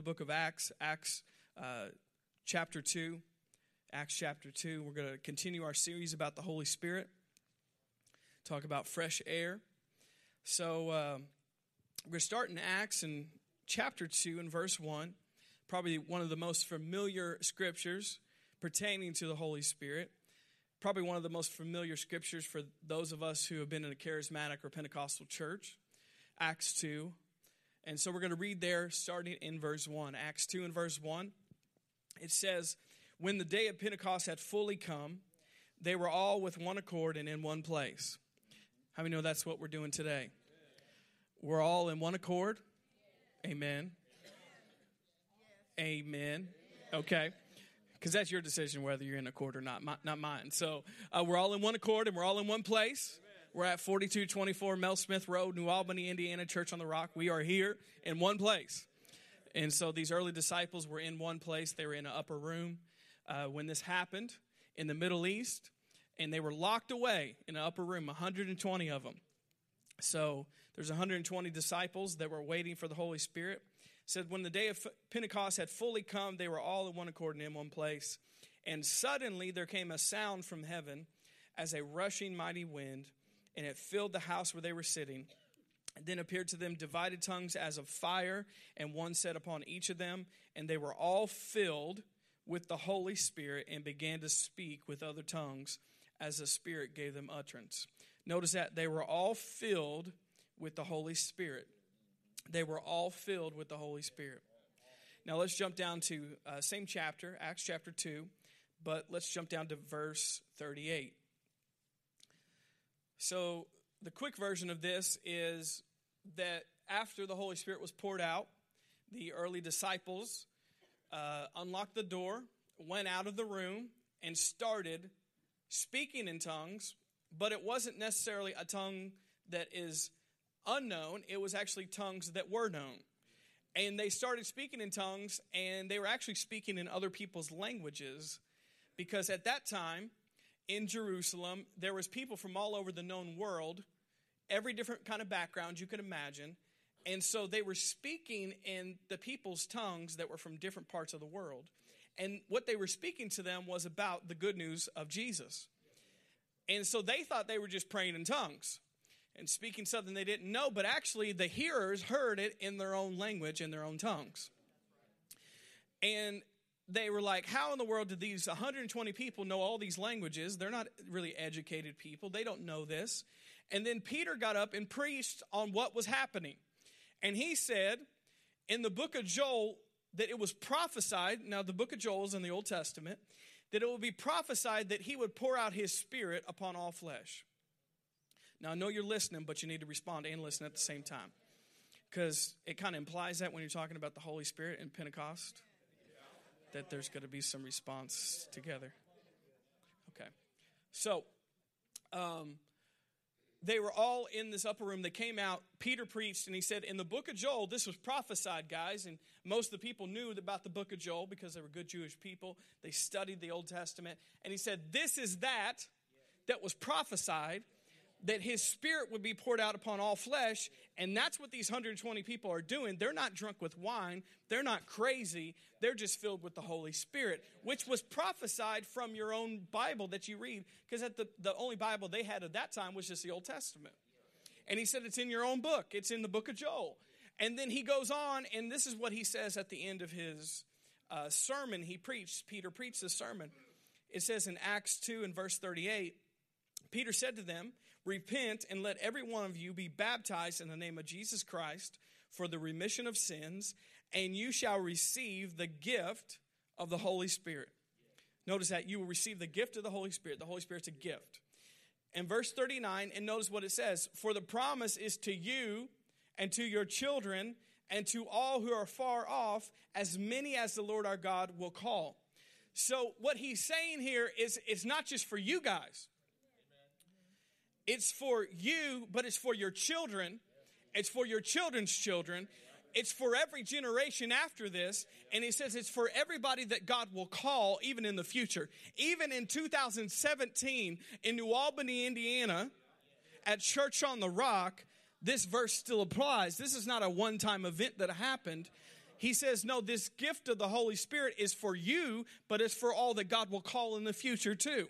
the book of Acts, Acts uh, chapter 2. Acts chapter 2. We're going to continue our series about the Holy Spirit, talk about fresh air. So uh, we're going to start in Acts in chapter 2 and verse 1, probably one of the most familiar scriptures pertaining to the Holy Spirit. Probably one of the most familiar scriptures for those of us who have been in a charismatic or Pentecostal church. Acts 2, and so we're going to read there starting in verse 1. Acts 2 and verse 1. It says, When the day of Pentecost had fully come, they were all with one accord and in one place. How many know that's what we're doing today? We're all in one accord. Amen. Amen. Okay. Because that's your decision whether you're in accord or not, not mine. So uh, we're all in one accord and we're all in one place. We're at 4224 Mel Smith Road, New Albany, Indiana, Church on the Rock. We are here in one place. And so these early disciples were in one place. They were in an upper room uh, when this happened in the Middle East, and they were locked away in an upper room, 120 of them. So there's 120 disciples that were waiting for the Holy Spirit. It said when the day of Pentecost had fully come, they were all in one accord and in one place. And suddenly there came a sound from heaven as a rushing mighty wind and it filled the house where they were sitting. And then appeared to them divided tongues as of fire, and one sat upon each of them, and they were all filled with the Holy Spirit and began to speak with other tongues as the Spirit gave them utterance. Notice that they were all filled with the Holy Spirit. They were all filled with the Holy Spirit. Now let's jump down to uh, same chapter, Acts chapter 2, but let's jump down to verse 38. So, the quick version of this is that after the Holy Spirit was poured out, the early disciples uh, unlocked the door, went out of the room, and started speaking in tongues, but it wasn't necessarily a tongue that is unknown, it was actually tongues that were known. And they started speaking in tongues, and they were actually speaking in other people's languages because at that time, in Jerusalem, there was people from all over the known world, every different kind of background you could imagine. And so they were speaking in the people's tongues that were from different parts of the world. And what they were speaking to them was about the good news of Jesus. And so they thought they were just praying in tongues and speaking something they didn't know, but actually the hearers heard it in their own language, in their own tongues. And they were like, How in the world did these 120 people know all these languages? They're not really educated people, they don't know this. And then Peter got up and preached on what was happening. And he said in the book of Joel that it was prophesied, now the book of Joel is in the Old Testament, that it would be prophesied that he would pour out his spirit upon all flesh. Now I know you're listening, but you need to respond and listen at the same time. Because it kind of implies that when you're talking about the Holy Spirit in Pentecost that there's going to be some response together. Okay. So, um, they were all in this upper room. They came out. Peter preached, and he said, In the book of Joel, this was prophesied, guys. And most of the people knew about the book of Joel because they were good Jewish people. They studied the Old Testament. And he said, This is that that was prophesied that his spirit would be poured out upon all flesh. And that's what these 120 people are doing. They're not drunk with wine, they're not crazy, they're just filled with the Holy Spirit, which was prophesied from your own Bible that you read, because the, the only Bible they had at that time was just the Old Testament. And he said, It's in your own book, it's in the book of Joel. And then he goes on, and this is what he says at the end of his uh, sermon he preached. Peter preached this sermon. It says in Acts 2 and verse 38 Peter said to them, Repent and let every one of you be baptized in the name of Jesus Christ for the remission of sins, and you shall receive the gift of the Holy Spirit. Notice that you will receive the gift of the Holy Spirit. The Holy Spirit's a gift. In verse 39, and notice what it says For the promise is to you and to your children and to all who are far off, as many as the Lord our God will call. So, what he's saying here is it's not just for you guys. It's for you, but it's for your children. It's for your children's children. It's for every generation after this. And he says it's for everybody that God will call, even in the future. Even in 2017, in New Albany, Indiana, at Church on the Rock, this verse still applies. This is not a one time event that happened. He says, no, this gift of the Holy Spirit is for you, but it's for all that God will call in the future too.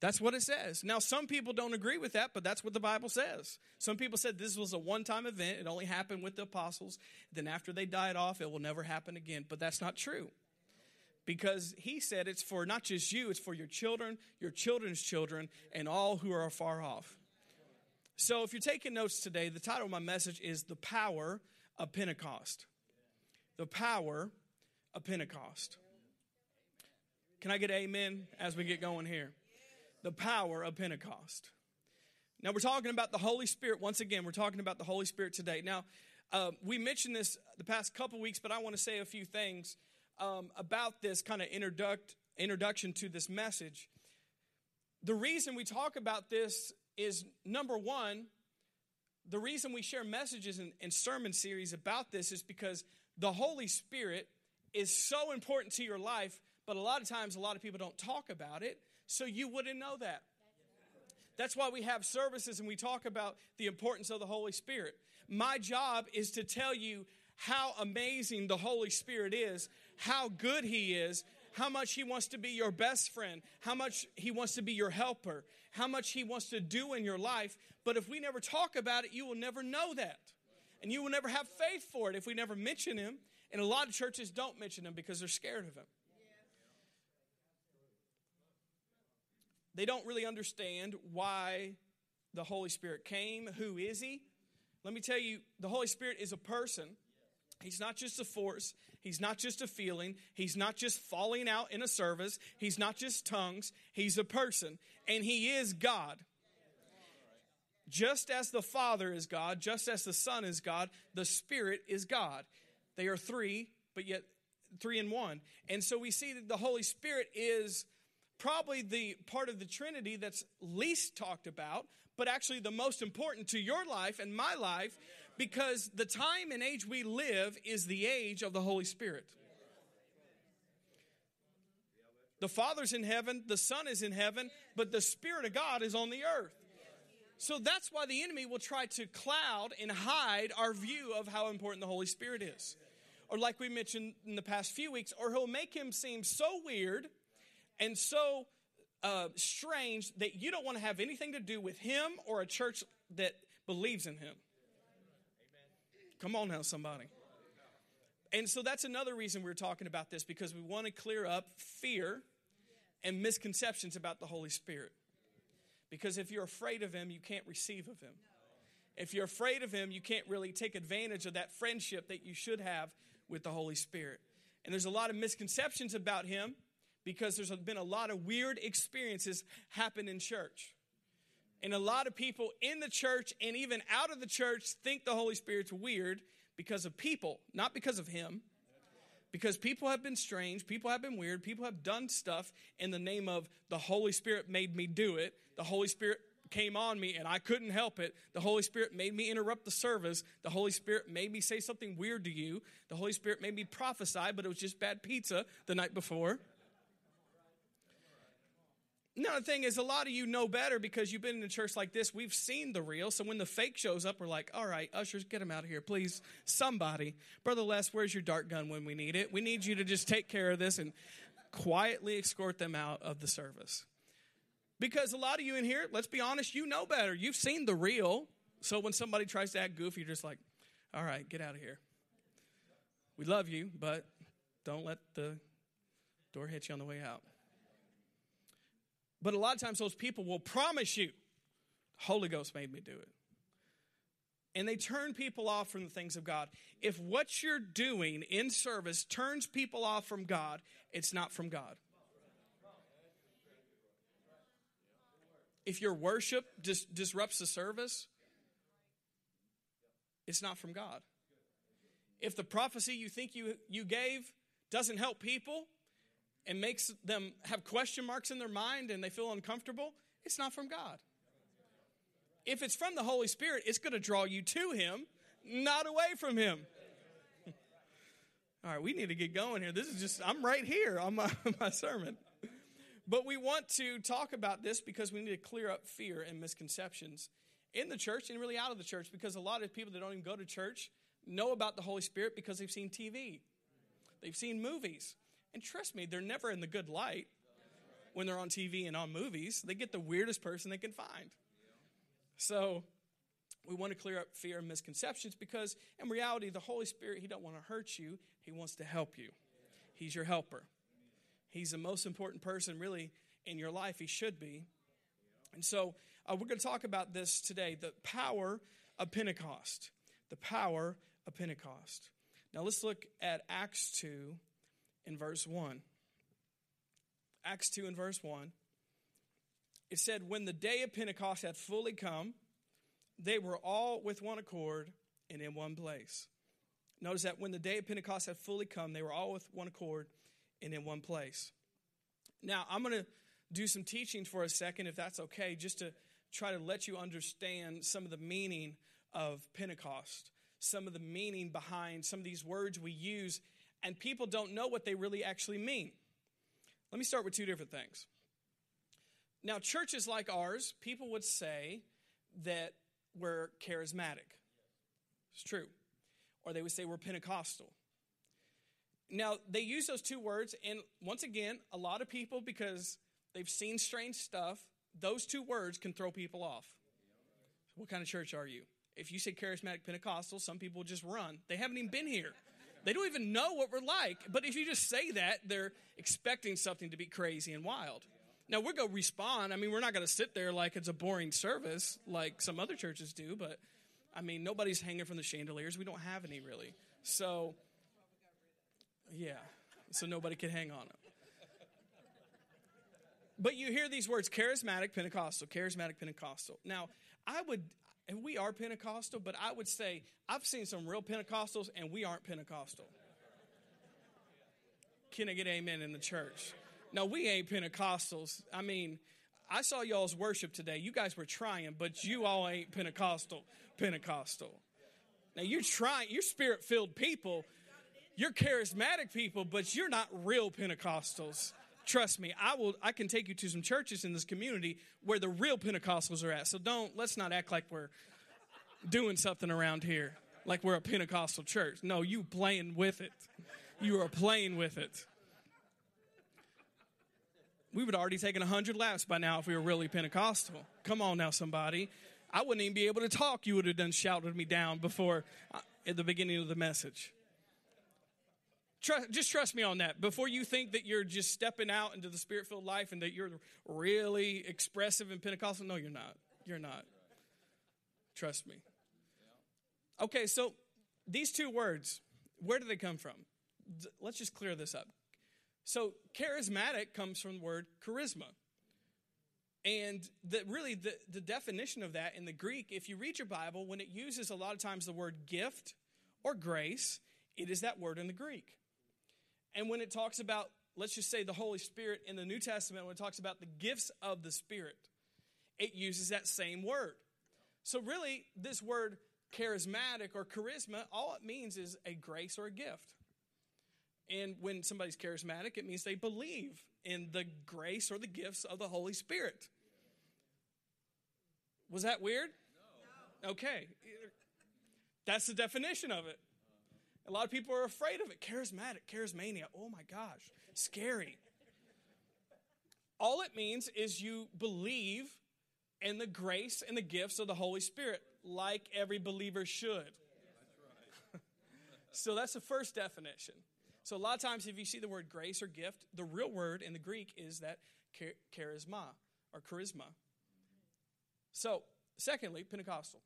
That's what it says. Now, some people don't agree with that, but that's what the Bible says. Some people said this was a one time event. It only happened with the apostles. Then, after they died off, it will never happen again. But that's not true. Because he said it's for not just you, it's for your children, your children's children, and all who are far off. So, if you're taking notes today, the title of my message is The Power of Pentecost. The Power of Pentecost. Can I get amen as we get going here? The power of Pentecost. Now, we're talking about the Holy Spirit. Once again, we're talking about the Holy Spirit today. Now, uh, we mentioned this the past couple weeks, but I want to say a few things um, about this kind of introduct, introduction to this message. The reason we talk about this is number one, the reason we share messages and, and sermon series about this is because the Holy Spirit is so important to your life, but a lot of times a lot of people don't talk about it so you wouldn't know that. That's why we have services and we talk about the importance of the Holy Spirit. My job is to tell you how amazing the Holy Spirit is, how good He is, how much He wants to be your best friend, how much He wants to be your helper, how much He wants to do in your life. But if we never talk about it, you will never know that. And you will never have faith for it if we never mention Him. And a lot of churches don't mention Him because they're scared of Him. They don't really understand why the Holy Spirit came. Who is He? Let me tell you, the Holy Spirit is a person. He's not just a force. He's not just a feeling. He's not just falling out in a service. He's not just tongues. He's a person. And He is God. Just as the Father is God, just as the Son is God, the Spirit is God. They are three, but yet three in one. And so we see that the Holy Spirit is probably the part of the Trinity that's least talked about, but actually the most important to your life and my life because the time and age we live is the age of the Holy Spirit. The Father's in heaven, the Son is in heaven, but the Spirit of God is on the earth. So that's why the enemy will try to cloud and hide our view of how important the Holy Spirit is. Or, like we mentioned in the past few weeks, or he'll make him seem so weird and so uh, strange that you don't want to have anything to do with him or a church that believes in him. Come on now, somebody. And so that's another reason we're talking about this because we want to clear up fear and misconceptions about the Holy Spirit. Because if you're afraid of him, you can't receive of him. If you're afraid of him, you can't really take advantage of that friendship that you should have with the Holy Spirit. And there's a lot of misconceptions about him because there's been a lot of weird experiences happen in church. And a lot of people in the church and even out of the church think the Holy Spirit's weird because of people, not because of Him. Because people have been strange, people have been weird, people have done stuff in the name of the Holy Spirit made me do it. The Holy Spirit came on me and I couldn't help it. The Holy Spirit made me interrupt the service. The Holy Spirit made me say something weird to you. The Holy Spirit made me prophesy, but it was just bad pizza the night before. Now, the thing is, a lot of you know better because you've been in a church like this. We've seen the real. So when the fake shows up, we're like, all right, ushers, get them out of here, please. Somebody. Brother Les, where's your dart gun when we need it? We need you to just take care of this and quietly escort them out of the service. Because a lot of you in here, let's be honest, you know better. You've seen the real. So when somebody tries to act goofy, you're just like, all right, get out of here. We love you, but don't let the door hit you on the way out. But a lot of times, those people will promise you, Holy Ghost made me do it. And they turn people off from the things of God. If what you're doing in service turns people off from God, it's not from God. If your worship dis- disrupts the service, it's not from God. If the prophecy you think you, you gave doesn't help people, and makes them have question marks in their mind and they feel uncomfortable, it's not from God. If it's from the Holy Spirit, it's going to draw you to Him, not away from Him. All right, we need to get going here. This is just, I'm right here on my, my sermon. But we want to talk about this because we need to clear up fear and misconceptions in the church and really out of the church because a lot of people that don't even go to church know about the Holy Spirit because they've seen TV, they've seen movies. And trust me, they're never in the good light when they're on TV and on movies. They get the weirdest person they can find. So we want to clear up fear and misconceptions because in reality, the Holy Spirit, He don't want to hurt you. He wants to help you. He's your helper. He's the most important person really in your life. He should be. And so uh, we're going to talk about this today the power of Pentecost. The power of Pentecost. Now let's look at Acts 2 in verse 1. Acts 2 and verse 1. It said, When the day of Pentecost had fully come, they were all with one accord and in one place. Notice that when the day of Pentecost had fully come, they were all with one accord and in one place. Now, I'm going to do some teaching for a second, if that's okay, just to try to let you understand some of the meaning of Pentecost, some of the meaning behind some of these words we use, and people don't know what they really actually mean. Let me start with two different things. Now, churches like ours, people would say that we're charismatic. It's true. Or they would say we're Pentecostal. Now, they use those two words, and once again, a lot of people, because they've seen strange stuff, those two words can throw people off. What kind of church are you? If you say charismatic Pentecostal, some people just run. They haven't even been here. They don't even know what we're like. But if you just say that, they're expecting something to be crazy and wild. Now, we're going to respond. I mean, we're not going to sit there like it's a boring service like some other churches do, but I mean, nobody's hanging from the chandeliers. We don't have any really. So, yeah, so nobody can hang on them. But you hear these words charismatic Pentecostal, charismatic Pentecostal. Now, I would, and we are Pentecostal, but I would say I've seen some real Pentecostals and we aren't Pentecostal. Can I get amen in the church? No, we ain't Pentecostals. I mean, I saw y'all's worship today. You guys were trying, but you all ain't Pentecostal. Pentecostal. Now you're trying, you're spirit filled people, you're charismatic people, but you're not real Pentecostals. Trust me, I will. I can take you to some churches in this community where the real Pentecostals are at. So don't let's not act like we're doing something around here, like we're a Pentecostal church. No, you playing with it. You are playing with it. We would already taken 100 laps by now if we were really Pentecostal. Come on now, somebody. I wouldn't even be able to talk. You would have done shouted me down before uh, at the beginning of the message. Trust, just trust me on that. Before you think that you're just stepping out into the spirit filled life and that you're really expressive and Pentecostal, no, you're not. You're not. Trust me. Okay, so these two words, where do they come from? Let's just clear this up. So, charismatic comes from the word charisma. And the, really, the, the definition of that in the Greek, if you read your Bible, when it uses a lot of times the word gift or grace, it is that word in the Greek. And when it talks about, let's just say, the Holy Spirit in the New Testament, when it talks about the gifts of the Spirit, it uses that same word. So, really, this word charismatic or charisma, all it means is a grace or a gift. And when somebody's charismatic, it means they believe in the grace or the gifts of the Holy Spirit. Was that weird? No. Okay. That's the definition of it. A lot of people are afraid of it. Charismatic, charismania. Oh my gosh, scary. All it means is you believe in the grace and the gifts of the Holy Spirit, like every believer should. so that's the first definition. So a lot of times, if you see the word grace or gift, the real word in the Greek is that charisma or charisma. So, secondly, Pentecostal.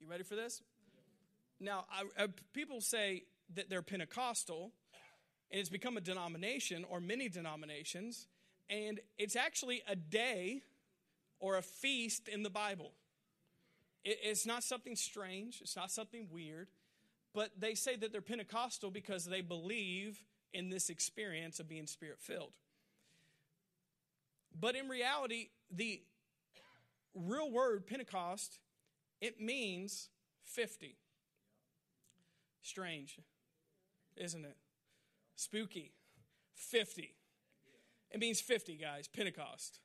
You ready for this? Now, I, I, people say that they're Pentecostal, and it's become a denomination or many denominations, and it's actually a day or a feast in the Bible. It, it's not something strange, it's not something weird but they say that they're Pentecostal because they believe in this experience of being spirit filled. But in reality, the real word Pentecost, it means 50. Strange, isn't it? Spooky. 50. It means 50, guys, Pentecost.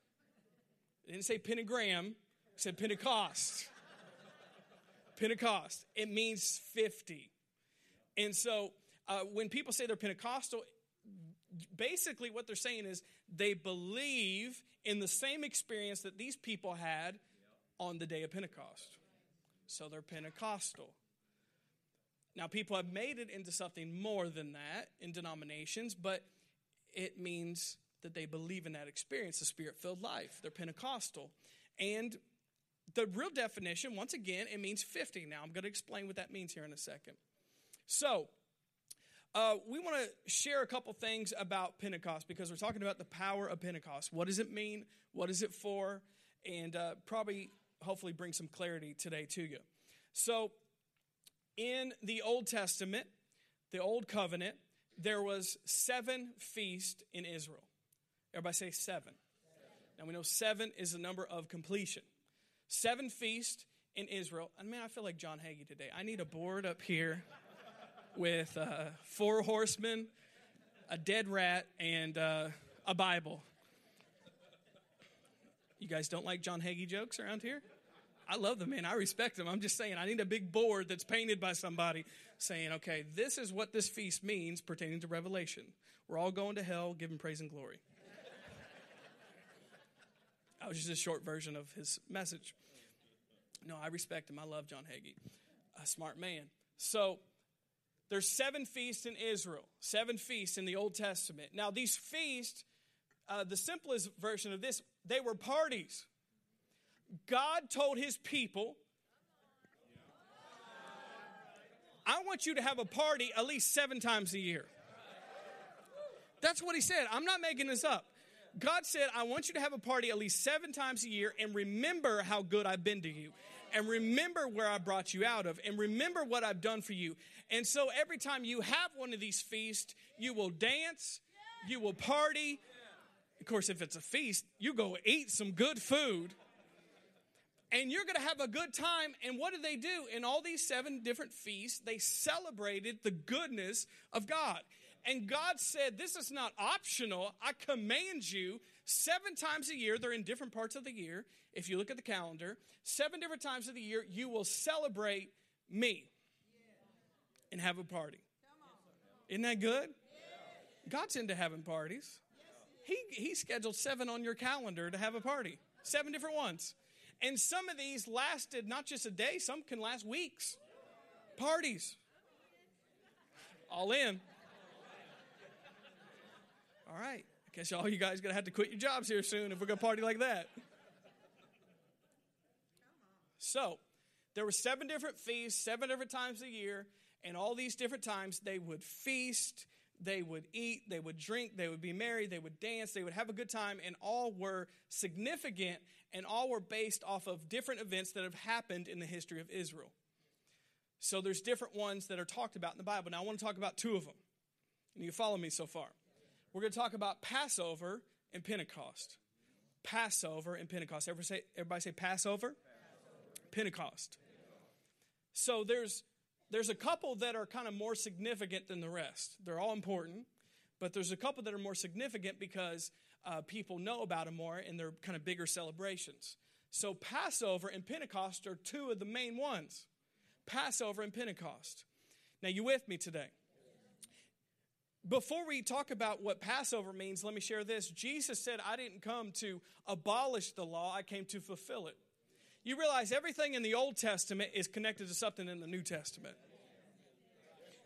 It didn't say pentagram, it said Pentecost. Pentecost. It means 50. And so uh, when people say they're Pentecostal, basically what they're saying is they believe in the same experience that these people had on the day of Pentecost. So they're Pentecostal. Now, people have made it into something more than that in denominations, but it means that they believe in that experience, the spirit filled life. They're Pentecostal. And the real definition, once again, it means 50. Now, I'm going to explain what that means here in a second. So, uh, we want to share a couple things about Pentecost because we're talking about the power of Pentecost. What does it mean? What is it for? And uh, probably, hopefully, bring some clarity today to you. So, in the Old Testament, the Old Covenant, there was seven feasts in Israel. Everybody say seven. Now we know seven is the number of completion. Seven feasts in Israel. And man, I feel like John Hagee today. I need a board up here with uh, four horsemen, a dead rat, and uh, a Bible. You guys don't like John Hagee jokes around here? I love the man. I respect him. I'm just saying, I need a big board that's painted by somebody saying, okay, this is what this feast means pertaining to Revelation. We're all going to hell, giving praise and glory. I was just a short version of his message. No, I respect him. I love John Hagee, a smart man. So there's seven feasts in Israel, seven feasts in the Old Testament. Now, these feasts, uh, the simplest version of this, they were parties. God told his people, I want you to have a party at least seven times a year. That's what he said. I'm not making this up. God said, I want you to have a party at least seven times a year and remember how good I've been to you. And remember where I brought you out of. And remember what I've done for you. And so every time you have one of these feasts, you will dance, you will party. Of course, if it's a feast, you go eat some good food and you're going to have a good time. And what did they do? In all these seven different feasts, they celebrated the goodness of God. And God said, This is not optional. I command you seven times a year. They're in different parts of the year. If you look at the calendar, seven different times of the year, you will celebrate me and have a party. Isn't that good? God's into having parties. He, he scheduled seven on your calendar to have a party, seven different ones. And some of these lasted not just a day, some can last weeks. Parties. All in. All right. I guess all you guys are going to have to quit your jobs here soon if we're going to party like that. So, there were seven different feasts, seven different times a year, and all these different times they would feast, they would eat, they would drink, they would be merry, they would dance, they would have a good time, and all were significant and all were based off of different events that have happened in the history of Israel. So there's different ones that are talked about in the Bible. Now I want to talk about two of them. And you follow me so far. We're going to talk about Passover and Pentecost. Passover and Pentecost. Everybody say, everybody say Passover? Passover. Pentecost. So there's there's a couple that are kind of more significant than the rest. They're all important, but there's a couple that are more significant because uh, people know about them more and they're kind of bigger celebrations. So Passover and Pentecost are two of the main ones. Passover and Pentecost. Now, you with me today? Before we talk about what Passover means, let me share this. Jesus said, I didn't come to abolish the law, I came to fulfill it. You realize everything in the Old Testament is connected to something in the New Testament.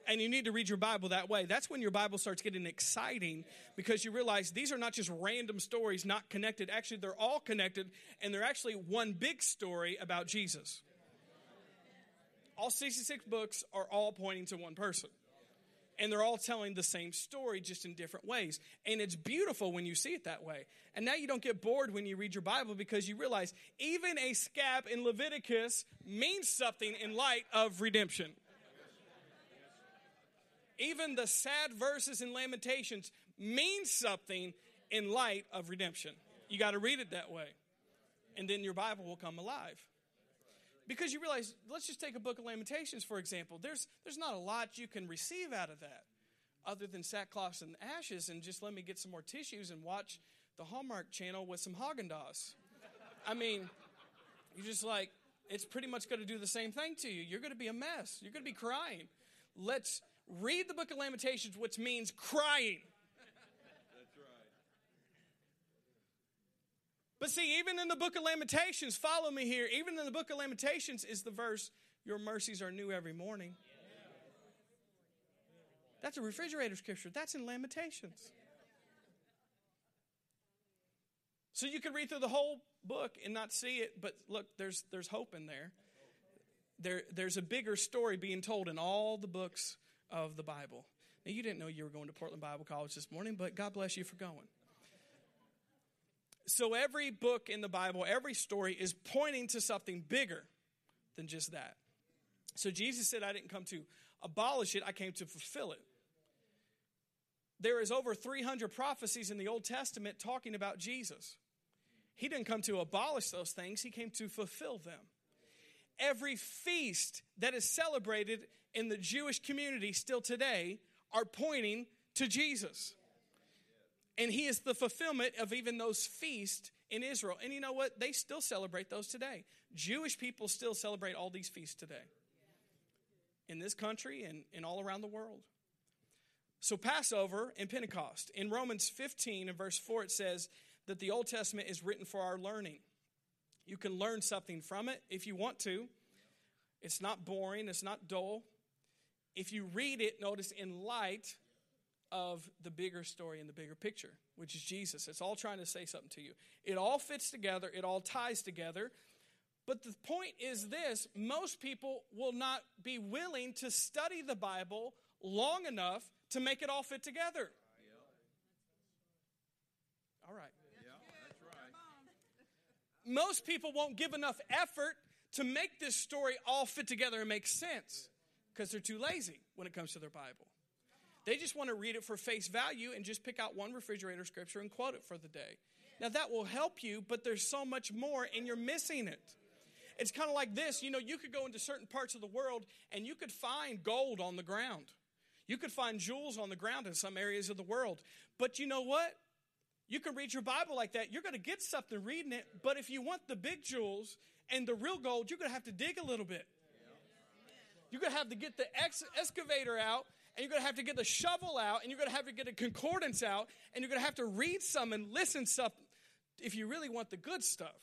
And you need to read your Bible that way. That's when your Bible starts getting exciting because you realize these are not just random stories not connected. Actually, they're all connected and they're actually one big story about Jesus. All 66 books are all pointing to one person and they're all telling the same story just in different ways. And it's beautiful when you see it that way. And now you don't get bored when you read your Bible because you realize even a scab in Leviticus means something in light of redemption. Even the sad verses in Lamentations mean something in light of redemption. You got to read it that way. And then your Bible will come alive because you realize, let's just take a book of Lamentations, for example. There's, there's not a lot you can receive out of that other than sackcloth and ashes, and just let me get some more tissues and watch the Hallmark channel with some Haagen Dazs. I mean, you're just like, it's pretty much going to do the same thing to you. You're going to be a mess. You're going to be crying. Let's read the book of Lamentations, which means crying. That's right. But see, even in the book of Lamentations, follow me here, even in the book of Lamentations is the verse, Your mercies are new every morning. That's a refrigerator scripture. That's in Lamentations. So you could read through the whole book and not see it, but look, there's there's hope in there. There there's a bigger story being told in all the books of the Bible. Now you didn't know you were going to Portland Bible College this morning, but God bless you for going. So every book in the Bible, every story is pointing to something bigger than just that. So Jesus said, I didn't come to abolish it, I came to fulfill it. There is over 300 prophecies in the Old Testament talking about Jesus. He didn't come to abolish those things, he came to fulfill them. Every feast that is celebrated in the Jewish community still today are pointing to Jesus. And he is the fulfillment of even those feasts in Israel. And you know what? They still celebrate those today. Jewish people still celebrate all these feasts today in this country and, and all around the world. So, Passover and Pentecost. In Romans 15 and verse 4, it says, that the Old Testament is written for our learning. You can learn something from it if you want to. It's not boring, it's not dull. If you read it, notice in light of the bigger story and the bigger picture, which is Jesus. It's all trying to say something to you. It all fits together, it all ties together. But the point is this most people will not be willing to study the Bible long enough to make it all fit together. All right most people won't give enough effort to make this story all fit together and make sense because they're too lazy when it comes to their Bible. They just want to read it for face value and just pick out one refrigerator scripture and quote it for the day. Now, that will help you, but there's so much more and you're missing it. It's kind of like this you know, you could go into certain parts of the world and you could find gold on the ground. You could find jewels on the ground in some areas of the world. But you know what? You can read your Bible like that. You're going to get something reading it. But if you want the big jewels and the real gold, you're going to have to dig a little bit. You're going to have to get the ex- excavator out, and you're going to have to get the shovel out, and you're going to have to get a concordance out, and you're going to have to read some and listen some if you really want the good stuff.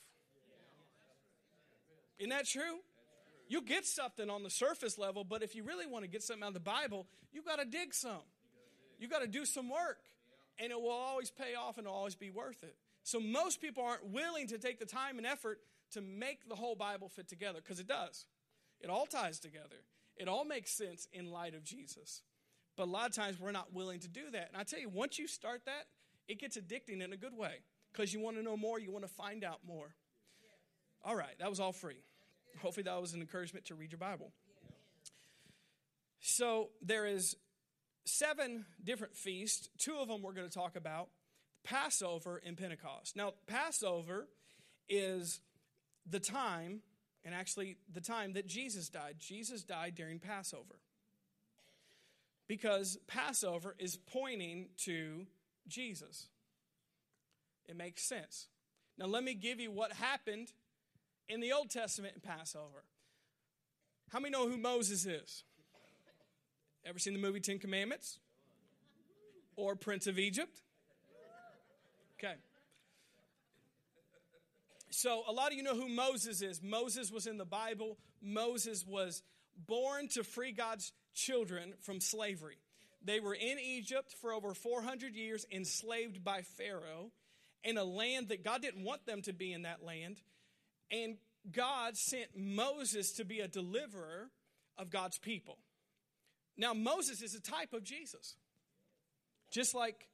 Isn't that true? You get something on the surface level, but if you really want to get something out of the Bible, you've got to dig some. You've got to do some work and it will always pay off and always be worth it. So most people aren't willing to take the time and effort to make the whole Bible fit together because it does. It all ties together. It all makes sense in light of Jesus. But a lot of times we're not willing to do that. And I tell you, once you start that, it gets addicting in a good way because you want to know more, you want to find out more. All right, that was all free. Hopefully, that was an encouragement to read your Bible. So, there is seven different feasts. Two of them we're going to talk about Passover and Pentecost. Now, Passover is the time, and actually the time that Jesus died. Jesus died during Passover. Because Passover is pointing to Jesus. It makes sense. Now, let me give you what happened in the Old Testament in Passover. How many know who Moses is? Ever seen the movie Ten Commandments? Or Prince of Egypt? Okay. So, a lot of you know who Moses is. Moses was in the Bible. Moses was born to free God's children from slavery. They were in Egypt for over 400 years, enslaved by Pharaoh in a land that God didn't want them to be in that land. And God sent Moses to be a deliverer of God's people. Now, Moses is a type of Jesus. Just like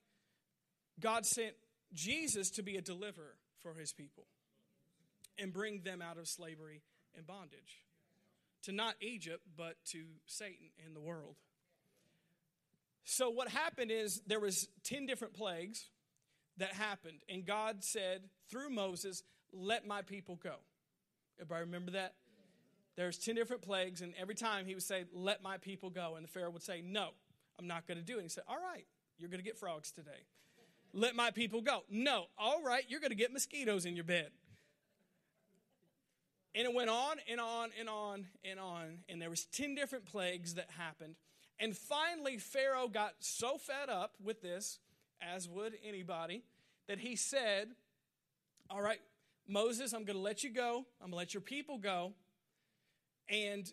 God sent Jesus to be a deliverer for his people and bring them out of slavery and bondage to not Egypt, but to Satan and the world. So what happened is there was 10 different plagues that happened and God said through Moses, "Let my people go." Everybody remember that? There's 10 different plagues, and every time he would say, Let my people go. And the Pharaoh would say, No, I'm not going to do it. And he said, All right, you're going to get frogs today. Let my people go. No, all right, you're going to get mosquitoes in your bed. And it went on and on and on and on. And there was 10 different plagues that happened. And finally, Pharaoh got so fed up with this, as would anybody, that he said, All right, Moses, I'm going to let you go. I'm going to let your people go. And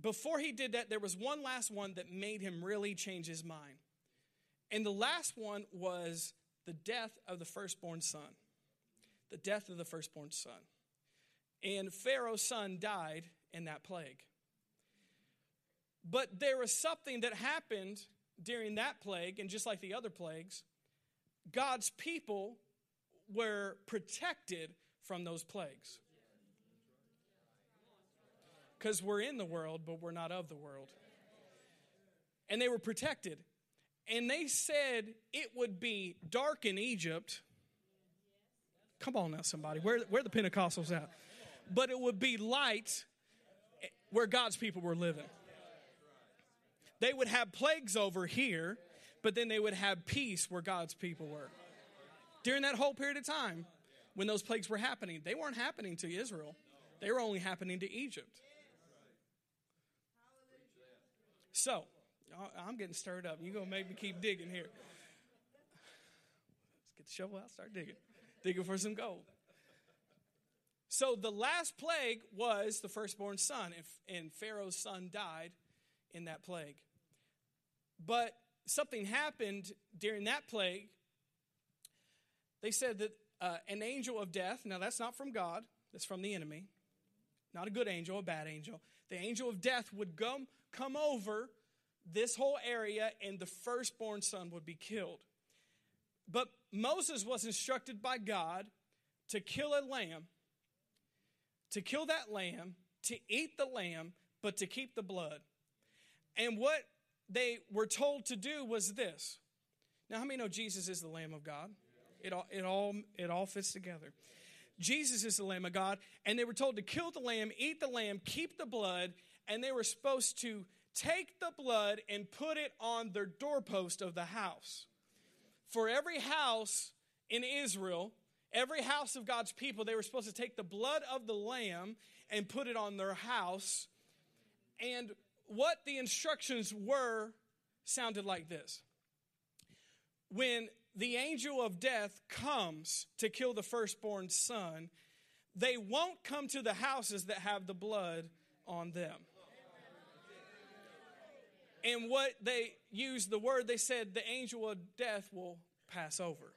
before he did that, there was one last one that made him really change his mind. And the last one was the death of the firstborn son. The death of the firstborn son. And Pharaoh's son died in that plague. But there was something that happened during that plague, and just like the other plagues, God's people were protected from those plagues. Because we're in the world, but we're not of the world. And they were protected. And they said it would be dark in Egypt. Come on now, somebody. Where, where the Pentecostals at? But it would be light where God's people were living. They would have plagues over here, but then they would have peace where God's people were. During that whole period of time, when those plagues were happening, they weren't happening to Israel, they were only happening to Egypt. So, I'm getting stirred up. You're going to make me keep digging here. Let's get the shovel out, start digging. Digging for some gold. So, the last plague was the firstborn son, and Pharaoh's son died in that plague. But something happened during that plague. They said that uh, an angel of death, now that's not from God, that's from the enemy, not a good angel, a bad angel. The angel of death would come, come over this whole area and the firstborn son would be killed. But Moses was instructed by God to kill a lamb, to kill that lamb, to eat the lamb, but to keep the blood. And what they were told to do was this. Now, how many know Jesus is the Lamb of God? It all, it all, it all fits together. Jesus is the Lamb of God, and they were told to kill the lamb, eat the lamb, keep the blood, and they were supposed to take the blood and put it on their doorpost of the house. For every house in Israel, every house of God's people, they were supposed to take the blood of the lamb and put it on their house. And what the instructions were sounded like this When the angel of death comes to kill the firstborn son, they won't come to the houses that have the blood on them. And what they used the word, they said the angel of death will pass over.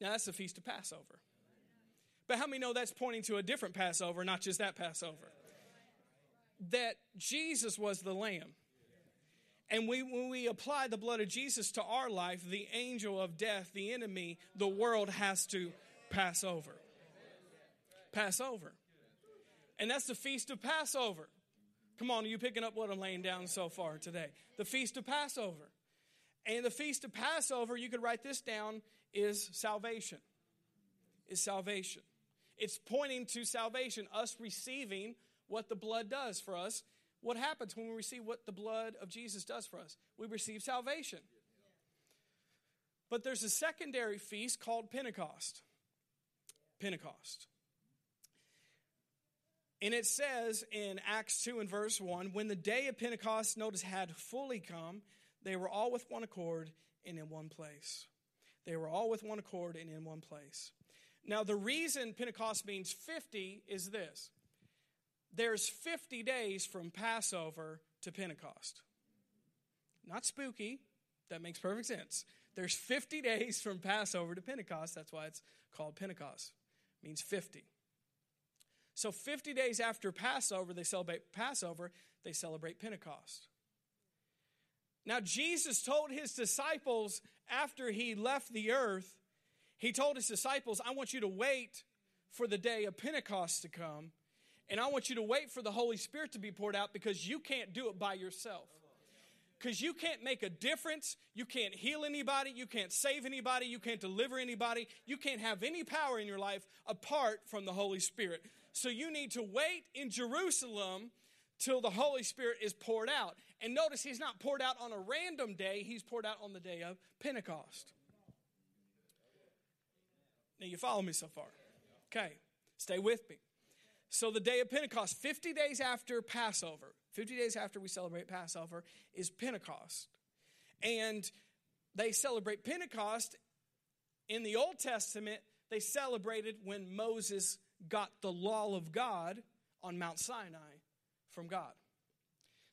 Now that's the feast of Passover. But how many know that's pointing to a different Passover, not just that Passover? that Jesus was the Lamb. And we, when we apply the blood of Jesus to our life, the angel of death, the enemy, the world has to pass over. Pass over. And that's the feast of Passover. Come on, are you picking up what I'm laying down so far today? The feast of Passover. And the feast of Passover, you could write this down, is salvation. Is salvation. It's pointing to salvation, us receiving what the blood does for us. What happens when we receive what the blood of Jesus does for us? We receive salvation. But there's a secondary feast called Pentecost. Pentecost. And it says in Acts 2 and verse 1 when the day of Pentecost, notice, had fully come, they were all with one accord and in one place. They were all with one accord and in one place. Now, the reason Pentecost means 50 is this there's 50 days from Passover to Pentecost. Not spooky, that makes perfect sense. There's 50 days from Passover to Pentecost. That's why it's called Pentecost. It means 50. So 50 days after Passover, they celebrate Passover, they celebrate Pentecost. Now Jesus told his disciples after he left the earth, he told his disciples, I want you to wait for the day of Pentecost to come and I want you to wait for the Holy Spirit to be poured out because you can't do it by yourself. Because you can't make a difference. You can't heal anybody. You can't save anybody. You can't deliver anybody. You can't have any power in your life apart from the Holy Spirit. So you need to wait in Jerusalem till the Holy Spirit is poured out. And notice he's not poured out on a random day, he's poured out on the day of Pentecost. Now, you follow me so far? Okay, stay with me. So, the day of Pentecost, 50 days after Passover, 50 days after we celebrate Passover, is Pentecost. And they celebrate Pentecost. In the Old Testament, they celebrated when Moses got the law of God on Mount Sinai from God.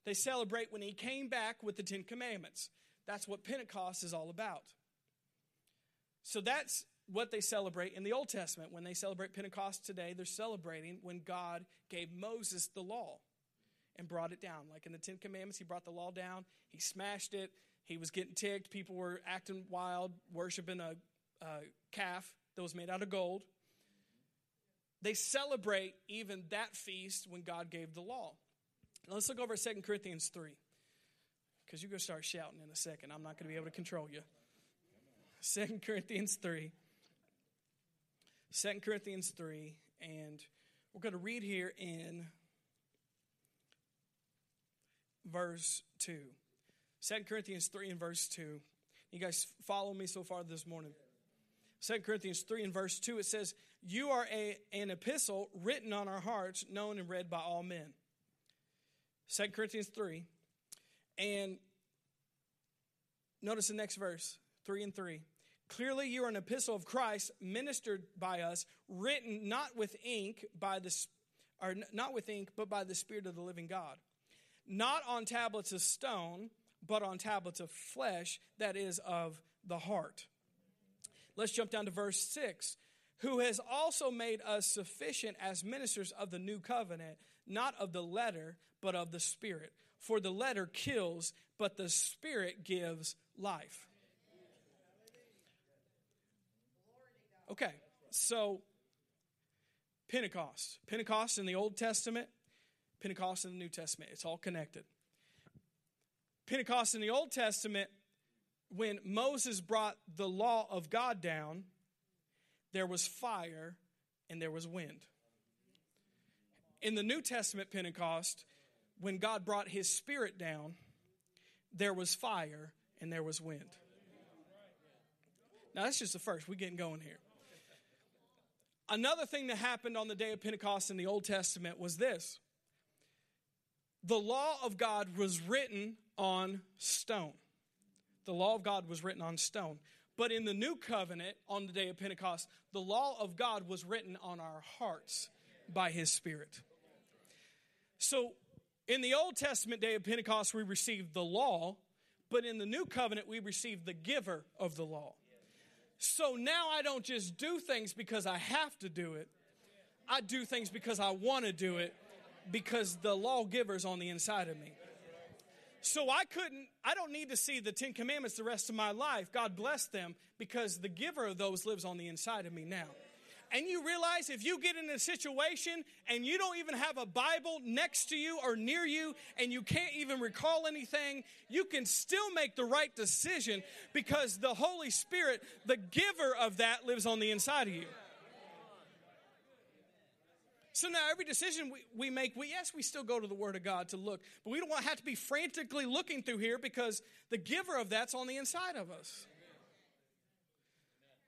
They celebrate when he came back with the Ten Commandments. That's what Pentecost is all about. So that's what they celebrate in the Old Testament. When they celebrate Pentecost today, they're celebrating when God gave Moses the law and brought it down. Like in the Ten Commandments, he brought the law down, he smashed it, he was getting ticked, people were acting wild, worshiping a, a calf that was made out of gold. They celebrate even that feast when God gave the law. Now let's look over at 2 Corinthians 3. Because you're going to start shouting in a second. I'm not going to be able to control you. 2 Corinthians 3. 2 Corinthians 3. And we're going to read here in verse 2. 2 Corinthians 3 and verse 2. You guys follow me so far this morning. 2 Corinthians 3 and verse 2, it says, You are a, an epistle written on our hearts, known and read by all men. 2 Corinthians 3. And notice the next verse, 3 and 3. Clearly, you are an epistle of Christ, ministered by us, written not with ink, by the, or not with ink, but by the Spirit of the living God. Not on tablets of stone, but on tablets of flesh, that is of the heart. Let's jump down to verse 6. Who has also made us sufficient as ministers of the new covenant, not of the letter, but of the Spirit. For the letter kills, but the Spirit gives life. Okay, so Pentecost. Pentecost in the Old Testament, Pentecost in the New Testament. It's all connected. Pentecost in the Old Testament, when Moses brought the law of God down, there was fire and there was wind. In the New Testament Pentecost, when God brought his spirit down, there was fire and there was wind. Now, that's just the first. We're getting going here. Another thing that happened on the day of Pentecost in the Old Testament was this the law of God was written on stone. The law of God was written on stone. But in the new covenant, on the day of Pentecost, the law of God was written on our hearts by his Spirit. So in the Old Testament day of Pentecost, we received the law, but in the new covenant, we received the giver of the law. So now I don't just do things because I have to do it, I do things because I want to do it because the lawgiver's on the inside of me. So I couldn't, I don't need to see the Ten Commandments the rest of my life. God bless them because the giver of those lives on the inside of me now. And you realize if you get in a situation and you don't even have a Bible next to you or near you and you can't even recall anything, you can still make the right decision because the Holy Spirit, the giver of that, lives on the inside of you. So now every decision we, we make, we, yes, we still go to the Word of God to look, but we don't want have to be frantically looking through here because the giver of that's on the inside of us.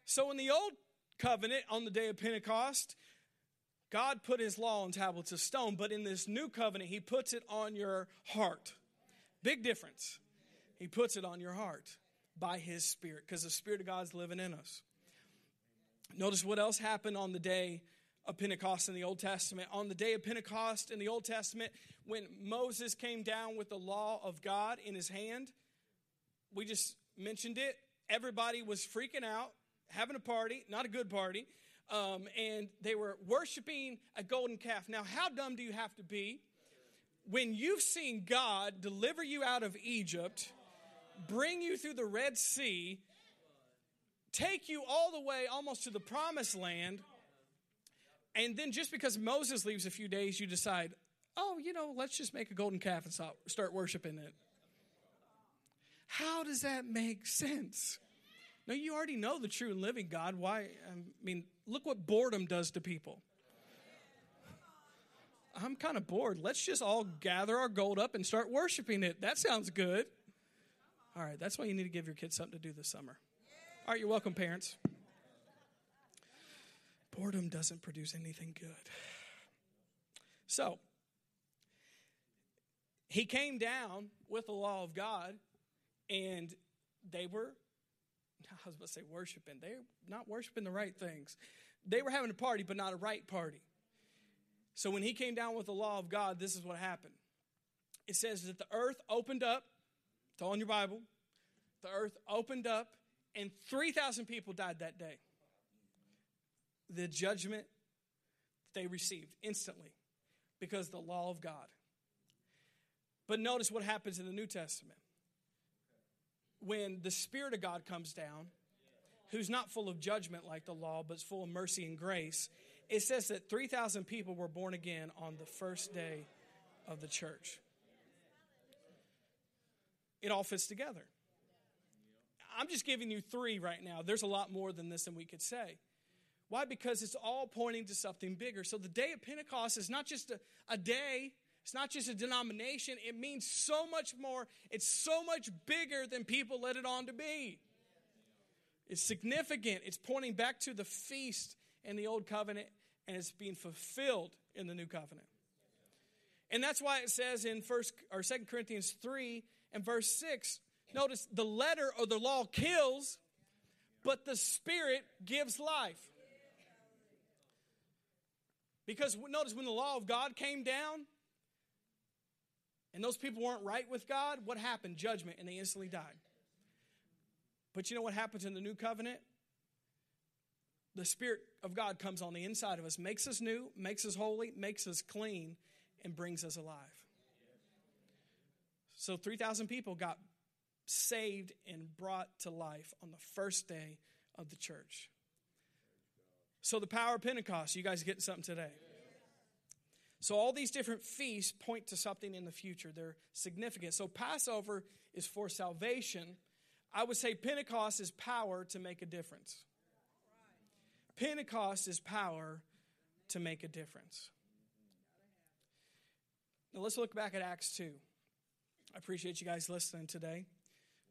So in the old covenant on the day of Pentecost, God put his law on tablets of stone, but in this new covenant, he puts it on your heart. Big difference. He puts it on your heart by his spirit because the spirit of God's living in us. Notice what else happened on the day of Pentecost in the Old Testament. On the day of Pentecost in the Old Testament, when Moses came down with the law of God in his hand, we just mentioned it. Everybody was freaking out, having a party, not a good party, um, and they were worshiping a golden calf. Now, how dumb do you have to be when you've seen God deliver you out of Egypt, bring you through the Red Sea, take you all the way almost to the promised land? And then just because Moses leaves a few days, you decide, oh, you know, let's just make a golden calf and start worshiping it. How does that make sense? No, you already know the true and living God. Why? I mean, look what boredom does to people. I'm kind of bored. Let's just all gather our gold up and start worshiping it. That sounds good. All right, that's why you need to give your kids something to do this summer. All right, you're welcome, parents. Boredom doesn't produce anything good. So, he came down with the law of God, and they were, I was about to say worshiping. They're not worshiping the right things. They were having a party, but not a right party. So when he came down with the law of God, this is what happened. It says that the earth opened up, it's all in your Bible. The earth opened up, and 3,000 people died that day. The judgment they received instantly because the law of God. But notice what happens in the New Testament. When the Spirit of God comes down, who's not full of judgment like the law, but is full of mercy and grace, it says that 3,000 people were born again on the first day of the church. It all fits together. I'm just giving you three right now. There's a lot more than this than we could say. Why? Because it's all pointing to something bigger. So the day of Pentecost is not just a, a day, it's not just a denomination, it means so much more. It's so much bigger than people let it on to be. It's significant. It's pointing back to the feast in the old covenant and it's being fulfilled in the new covenant. And that's why it says in first or second Corinthians 3 and verse 6, notice the letter or the law kills, but the spirit gives life. Because notice when the law of God came down and those people weren't right with God, what happened? Judgment, and they instantly died. But you know what happens in the new covenant? The Spirit of God comes on the inside of us, makes us new, makes us holy, makes us clean, and brings us alive. So 3,000 people got saved and brought to life on the first day of the church. So the power of Pentecost, you guys getting something today? So all these different feasts point to something in the future. They're significant. So Passover is for salvation. I would say Pentecost is power to make a difference. Pentecost is power to make a difference. Now let's look back at Acts 2. I appreciate you guys listening today.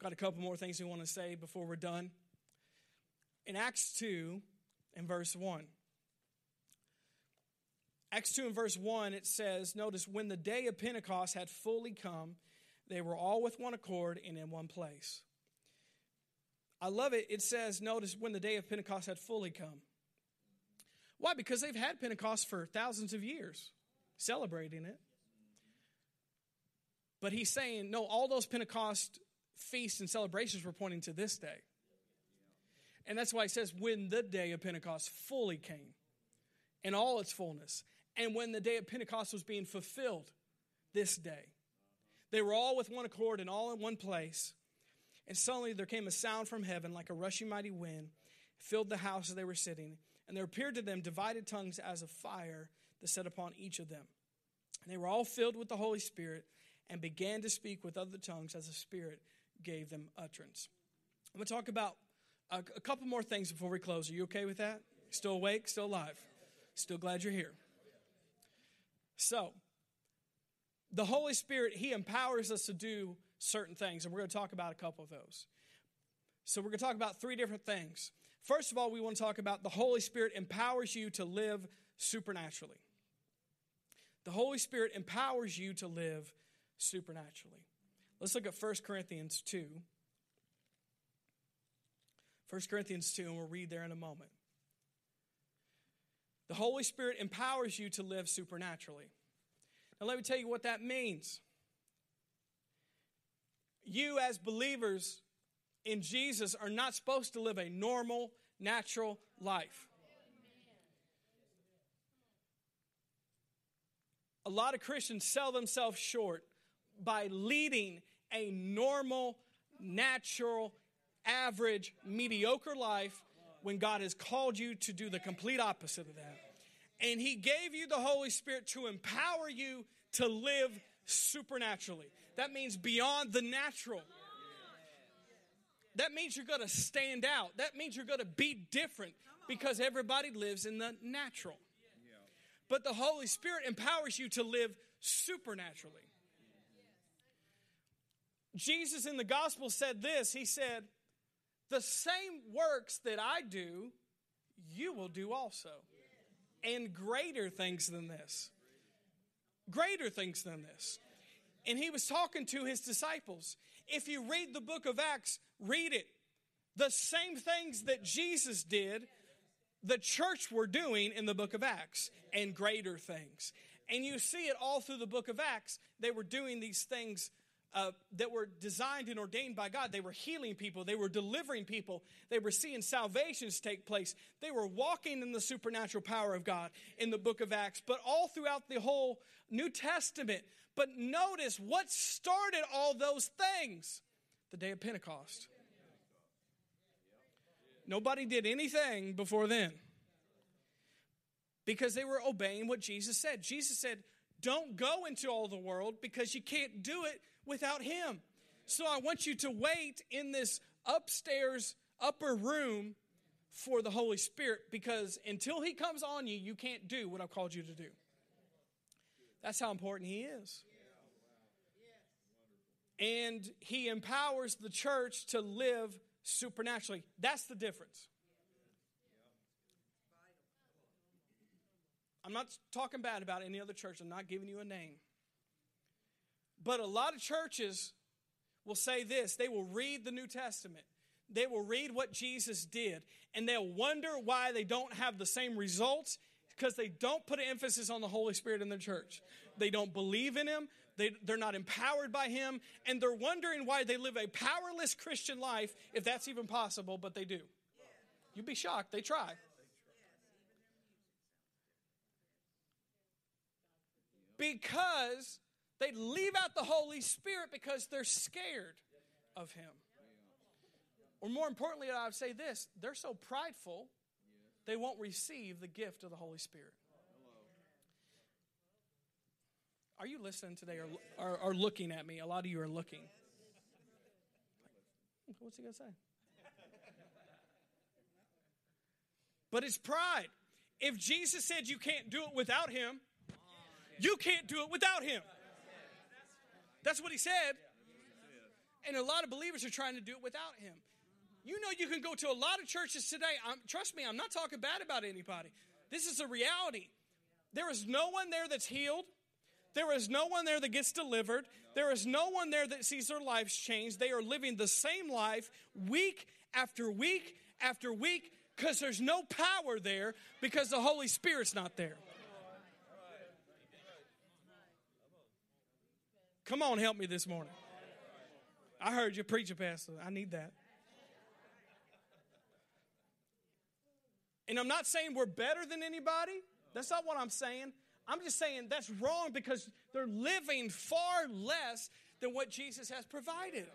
Got a couple more things we want to say before we're done. In Acts 2 and verse 1. Acts 2 and verse 1, it says, Notice, when the day of Pentecost had fully come, they were all with one accord and in one place. I love it. It says, Notice, when the day of Pentecost had fully come. Why? Because they've had Pentecost for thousands of years, celebrating it. But he's saying, no, all those Pentecost feasts and celebrations were pointing to this day. And that's why he says, when the day of Pentecost fully came in all its fullness, and when the day of Pentecost was being fulfilled this day. They were all with one accord and all in one place. And suddenly there came a sound from heaven like a rushing mighty wind, filled the house as they were sitting. And there appeared to them divided tongues as of fire that set upon each of them. And they were all filled with the Holy Spirit and began to speak with other tongues as the Spirit gave them utterance. I'm going to talk about a, a couple more things before we close. Are you okay with that? Still awake? Still alive? Still glad you're here. So, the Holy Spirit, He empowers us to do certain things, and we're going to talk about a couple of those. So, we're going to talk about three different things. First of all, we want to talk about the Holy Spirit empowers you to live supernaturally. The Holy Spirit empowers you to live supernaturally. Let's look at 1 Corinthians 2. 1 Corinthians 2, and we'll read there in a moment. The Holy Spirit empowers you to live supernaturally. Now, let me tell you what that means. You, as believers in Jesus, are not supposed to live a normal, natural life. A lot of Christians sell themselves short by leading a normal, natural, average, mediocre life when God has called you to do the complete opposite of that. And He gave you the Holy Spirit to empower you to live supernaturally. That means beyond the natural. That means you're going to stand out. That means you're going to be different because everybody lives in the natural. But the Holy Spirit empowers you to live supernaturally. Jesus in the gospel said this He said, The same works that I do, you will do also. and greater things than this. Greater things than this. And he was talking to his disciples. If you read the book of Acts, read it. The same things that Jesus did, the church were doing in the book of Acts, and greater things. And you see it all through the book of Acts. They were doing these things uh, that were designed and ordained by God. They were healing people, they were delivering people, they were seeing salvations take place, they were walking in the supernatural power of God in the book of Acts, but all throughout the whole New Testament. But notice what started all those things the day of Pentecost. Nobody did anything before then because they were obeying what Jesus said. Jesus said, Don't go into all the world because you can't do it without Him. So I want you to wait in this upstairs upper room for the Holy Spirit because until He comes on you, you can't do what I've called you to do. That's how important He is. And He empowers the church to live supernaturally. That's the difference. I'm not talking bad about any other church, I'm not giving you a name. But a lot of churches will say this they will read the New Testament, they will read what Jesus did, and they'll wonder why they don't have the same results because they don't put an emphasis on the Holy Spirit in their church. They don't believe in Him, they, they're not empowered by Him, and they're wondering why they live a powerless Christian life, if that's even possible, but they do. You'd be shocked. They try. Because they leave out the Holy Spirit because they're scared of Him. Or more importantly, I would say this they're so prideful, they won't receive the gift of the Holy Spirit. Are you listening today or, or, or looking at me? A lot of you are looking. What's he going to say? But it's pride. If Jesus said you can't do it without him, you can't do it without him. That's what he said. And a lot of believers are trying to do it without him. You know, you can go to a lot of churches today. I'm, trust me, I'm not talking bad about anybody. This is a reality. There is no one there that's healed. There is no one there that gets delivered. There is no one there that sees their lives changed. They are living the same life week after week after week because there's no power there because the Holy Spirit's not there. Come on, help me this morning. I heard you preach, Pastor. I need that. And I'm not saying we're better than anybody. That's not what I'm saying. I'm just saying that's wrong because they're living far less than what Jesus has provided.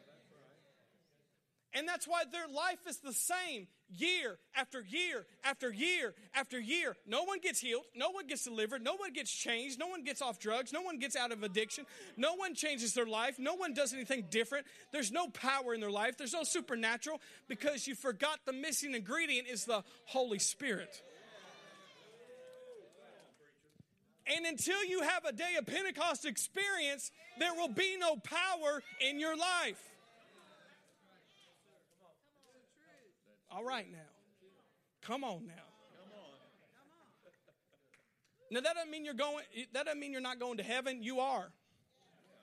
And that's why their life is the same year after year after year after year. No one gets healed. No one gets delivered. No one gets changed. No one gets off drugs. No one gets out of addiction. No one changes their life. No one does anything different. There's no power in their life. There's no supernatural because you forgot the missing ingredient is the Holy Spirit. And until you have a day of Pentecost experience, there will be no power in your life. All right now. Come on now. Now that doesn't mean you're going that doesn't mean you're not going to heaven. You are.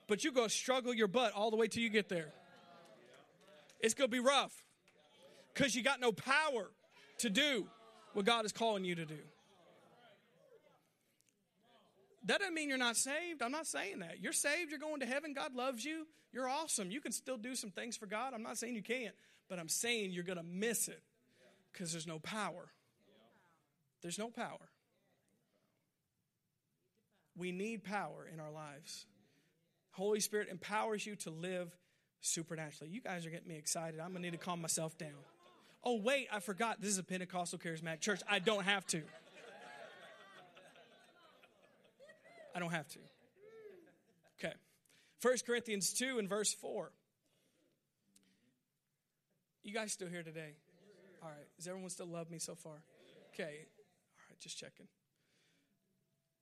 But going to struggle your butt all the way till you get there. It's to be rough. Cuz you got no power to do what God is calling you to do. That doesn't mean you're not saved. I'm not saying that. You're saved, you're going to heaven, God loves you. You're awesome. You can still do some things for God. I'm not saying you can't. But I'm saying you're going to miss it because there's no power. There's no power. We need power in our lives. Holy Spirit empowers you to live supernaturally. You guys are getting me excited. I'm going to need to calm myself down. Oh, wait, I forgot. This is a Pentecostal charismatic church. I don't have to. I don't have to. Okay. 1 Corinthians 2 and verse 4. You guys still here today? All right. Does everyone still love me so far? Okay. All right, just checking.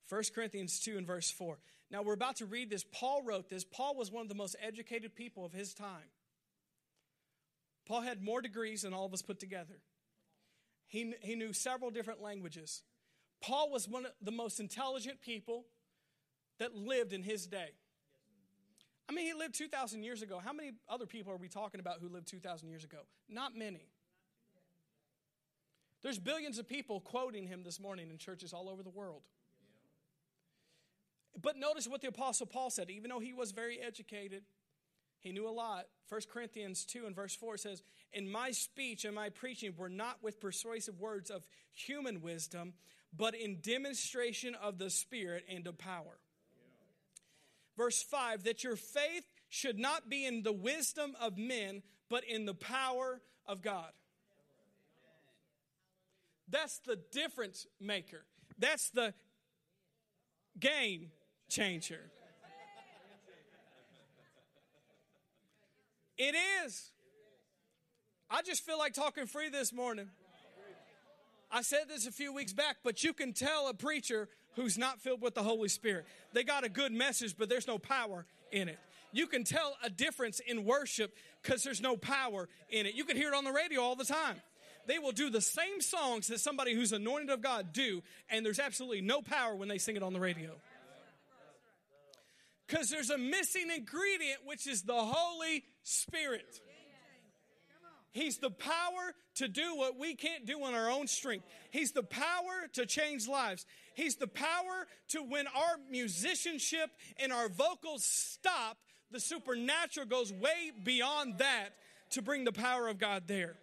1 Corinthians 2 and verse 4. Now we're about to read this. Paul wrote this. Paul was one of the most educated people of his time. Paul had more degrees than all of us put together. He, he knew several different languages. Paul was one of the most intelligent people that lived in his day. I mean, he lived 2,000 years ago. How many other people are we talking about who lived 2,000 years ago? Not many. There's billions of people quoting him this morning in churches all over the world. But notice what the Apostle Paul said. Even though he was very educated, he knew a lot. 1 Corinthians 2 and verse 4 says, In my speech and my preaching were not with persuasive words of human wisdom, but in demonstration of the Spirit and of power. Verse 5 that your faith should not be in the wisdom of men, but in the power of God. That's the difference maker. That's the game changer. It is. I just feel like talking free this morning. I said this a few weeks back, but you can tell a preacher who's not filled with the Holy Spirit. They got a good message, but there's no power in it. You can tell a difference in worship because there's no power in it. You can hear it on the radio all the time. They will do the same songs that somebody who's anointed of God do, and there's absolutely no power when they sing it on the radio. Because there's a missing ingredient, which is the Holy Spirit. He's the power to do what we can't do on our own strength. He's the power to change lives. He's the power to when our musicianship and our vocals stop, the supernatural goes way beyond that to bring the power of God there.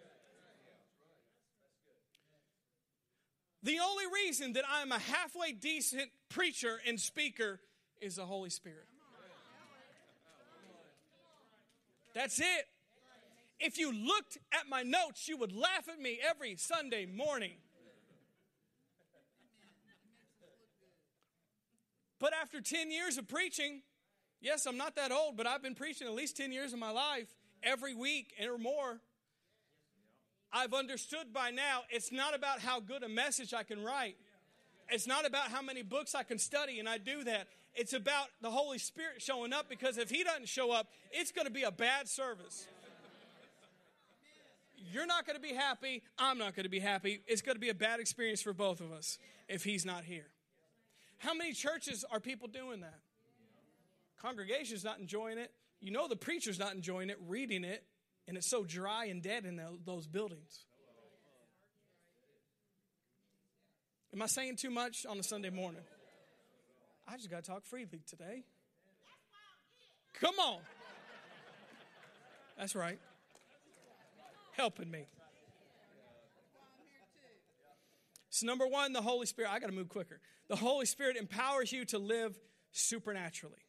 The only reason that I'm a halfway decent preacher and speaker is the Holy Spirit. That's it. If you looked at my notes, you would laugh at me every Sunday morning. But after 10 years of preaching, yes, I'm not that old, but I've been preaching at least 10 years of my life every week or more. I've understood by now it's not about how good a message I can write. It's not about how many books I can study, and I do that. It's about the Holy Spirit showing up because if He doesn't show up, it's going to be a bad service. You're not going to be happy. I'm not going to be happy. It's going to be a bad experience for both of us if He's not here. How many churches are people doing that? Congregation's not enjoying it. You know the preacher's not enjoying it, reading it, and it's so dry and dead in those buildings. Am I saying too much on a Sunday morning? I just got to talk freely today. Come on. That's right. Helping me. So, number one, the Holy Spirit. I got to move quicker. The Holy Spirit empowers you to live supernaturally.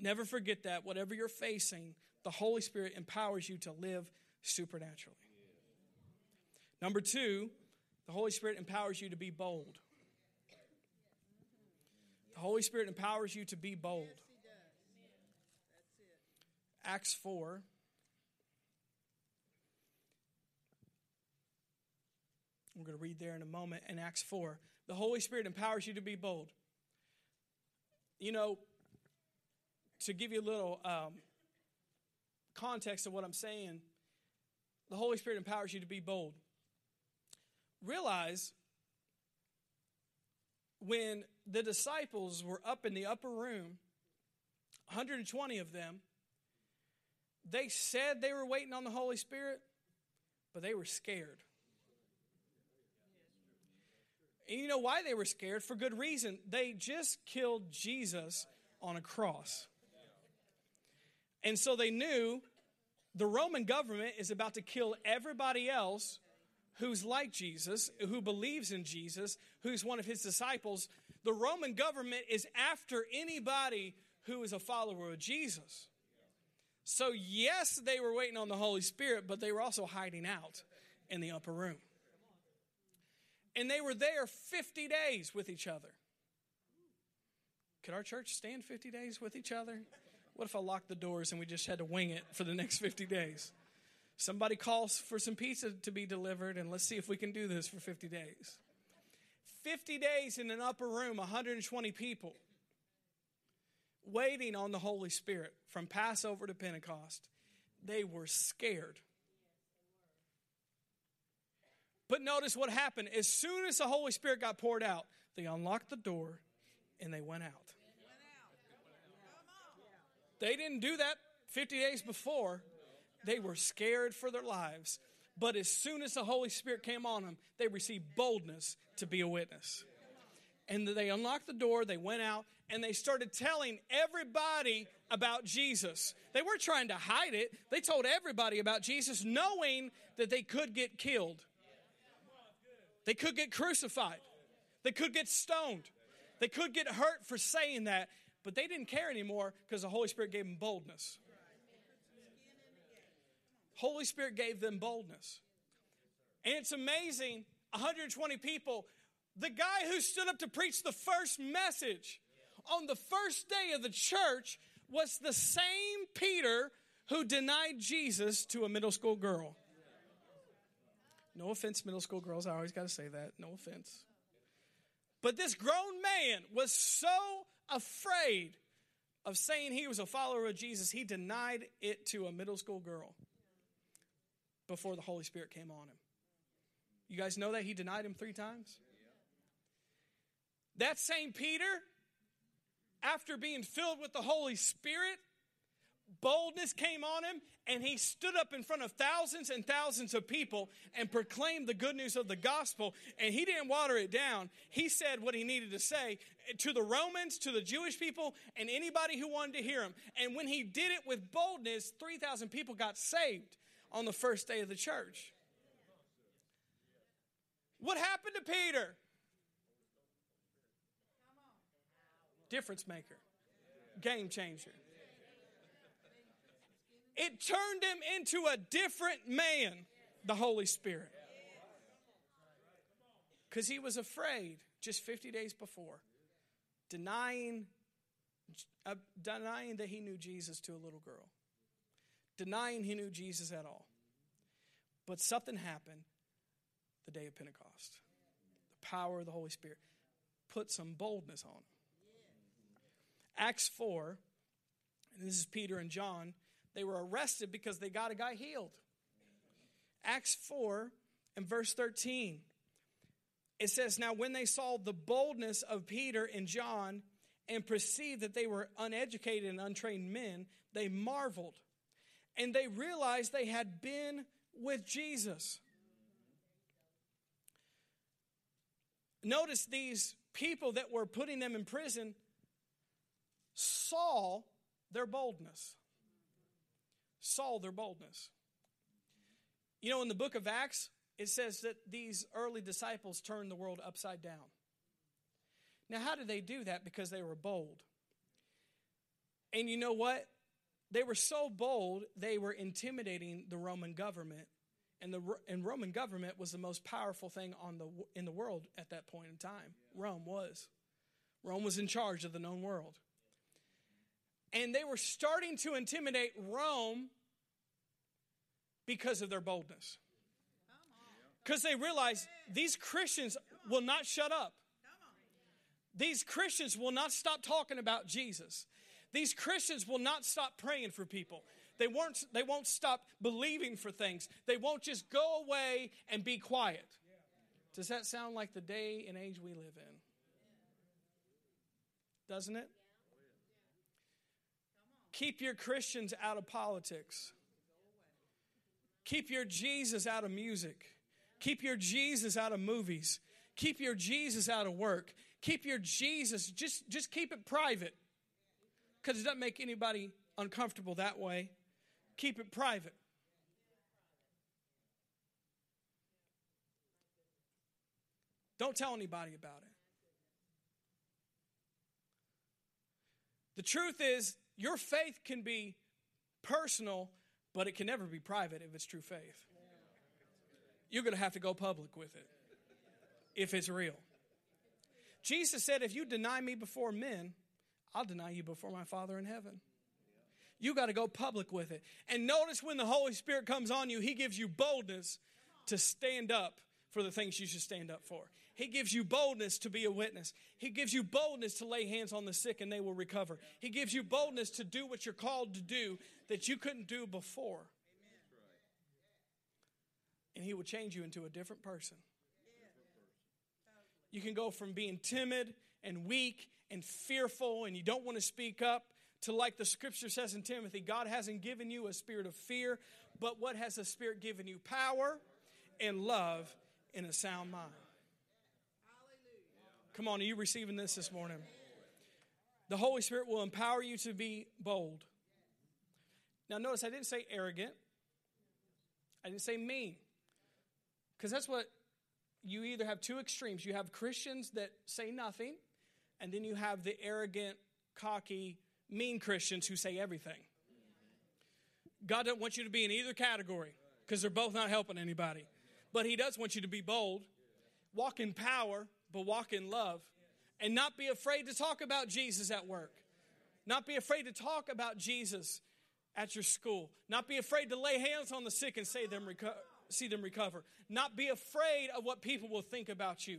Never forget that. Whatever you're facing, the Holy Spirit empowers you to live supernaturally. Number two, the Holy Spirit empowers you to be bold. The Holy Spirit empowers you to be bold. Acts 4. We're going to read there in a moment in Acts 4. The Holy Spirit empowers you to be bold. You know, to give you a little um, context of what I'm saying, the Holy Spirit empowers you to be bold. Realize when the disciples were up in the upper room, 120 of them, they said they were waiting on the Holy Spirit, but they were scared. And you know why they were scared? For good reason. They just killed Jesus on a cross. And so they knew the Roman government is about to kill everybody else who's like Jesus, who believes in Jesus, who's one of his disciples. The Roman government is after anybody who is a follower of Jesus. So, yes, they were waiting on the Holy Spirit, but they were also hiding out in the upper room. And they were there 50 days with each other. Could our church stand 50 days with each other? What if I locked the doors and we just had to wing it for the next 50 days? Somebody calls for some pizza to be delivered, and let's see if we can do this for 50 days. 50 days in an upper room, 120 people, waiting on the Holy Spirit from Passover to Pentecost. They were scared. But notice what happened. As soon as the Holy Spirit got poured out, they unlocked the door and they went out. They didn't do that 50 days before. They were scared for their lives. But as soon as the Holy Spirit came on them, they received boldness to be a witness. And they unlocked the door, they went out, and they started telling everybody about Jesus. They weren't trying to hide it, they told everybody about Jesus, knowing that they could get killed. They could get crucified. They could get stoned. They could get hurt for saying that, but they didn't care anymore because the Holy Spirit gave them boldness. Holy Spirit gave them boldness. And it's amazing 120 people. The guy who stood up to preach the first message on the first day of the church was the same Peter who denied Jesus to a middle school girl. No offense, middle school girls. I always got to say that. No offense. But this grown man was so afraid of saying he was a follower of Jesus, he denied it to a middle school girl before the Holy Spirit came on him. You guys know that he denied him three times? That same Peter, after being filled with the Holy Spirit, boldness came on him and he stood up in front of thousands and thousands of people and proclaimed the good news of the gospel and he didn't water it down he said what he needed to say to the romans to the jewish people and anybody who wanted to hear him and when he did it with boldness 3000 people got saved on the first day of the church. What happened to Peter? Difference maker, game changer. It turned him into a different man, the Holy Spirit. Because he was afraid just 50 days before, denying, uh, denying that he knew Jesus to a little girl denying he knew Jesus at all. But something happened the day of Pentecost. The power of the Holy Spirit put some boldness on him. Acts 4, and this is Peter and John, they were arrested because they got a guy healed. Acts 4 and verse 13. It says, Now when they saw the boldness of Peter and John and perceived that they were uneducated and untrained men, they marveled and they realized they had been with Jesus. Notice these people that were putting them in prison saw their boldness. Saw their boldness. You know, in the book of Acts, it says that these early disciples turned the world upside down. Now, how did they do that? Because they were bold. And you know what? They were so bold, they were intimidating the Roman government. And the and Roman government was the most powerful thing on the in the world at that point in time. Rome was. Rome was in charge of the known world. And they were starting to intimidate Rome because of their boldness. Because they realized these Christians will not shut up. These Christians will not stop talking about Jesus. These Christians will not stop praying for people. They won't, they won't stop believing for things. They won't just go away and be quiet. Does that sound like the day and age we live in? Doesn't it? Keep your Christians out of politics. Keep your Jesus out of music. Keep your Jesus out of movies. Keep your Jesus out of work. Keep your Jesus, just, just keep it private because it doesn't make anybody uncomfortable that way. Keep it private. Don't tell anybody about it. The truth is, your faith can be personal, but it can never be private if it's true faith. You're going to have to go public with it if it's real. Jesus said, If you deny me before men, I'll deny you before my Father in heaven. You got to go public with it. And notice when the Holy Spirit comes on you, He gives you boldness to stand up for the things you should stand up for. He gives you boldness to be a witness. He gives you boldness to lay hands on the sick and they will recover. He gives you boldness to do what you're called to do that you couldn't do before. and He will change you into a different person. You can go from being timid and weak and fearful and you don't want to speak up to like the scripture says in Timothy, God hasn't given you a spirit of fear, but what has the Spirit given you? Power and love in a sound mind. Come on, are you receiving this this morning? The Holy Spirit will empower you to be bold. Now, notice I didn't say arrogant, I didn't say mean. Because that's what you either have two extremes. You have Christians that say nothing, and then you have the arrogant, cocky, mean Christians who say everything. God doesn't want you to be in either category because they're both not helping anybody. But He does want you to be bold, walk in power, but walk in love, and not be afraid to talk about Jesus at work. Not be afraid to talk about Jesus at your school. Not be afraid to lay hands on the sick and them reco- see them recover. Not be afraid of what people will think about you.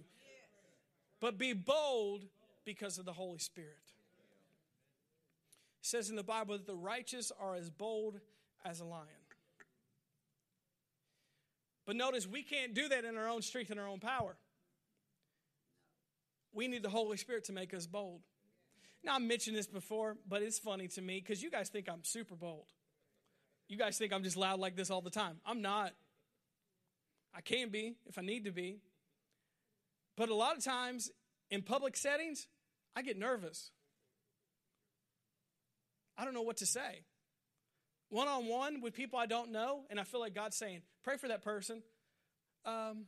But be bold because of the Holy Spirit. It says in the Bible that the righteous are as bold as a lion. But notice we can't do that in our own strength and our own power. We need the Holy Spirit to make us bold. Now, I mentioned this before, but it's funny to me because you guys think I'm super bold. You guys think I'm just loud like this all the time. I'm not. I can be if I need to be. But a lot of times in public settings, I get nervous. I don't know what to say. One on one with people I don't know, and I feel like God's saying, pray for that person. Um,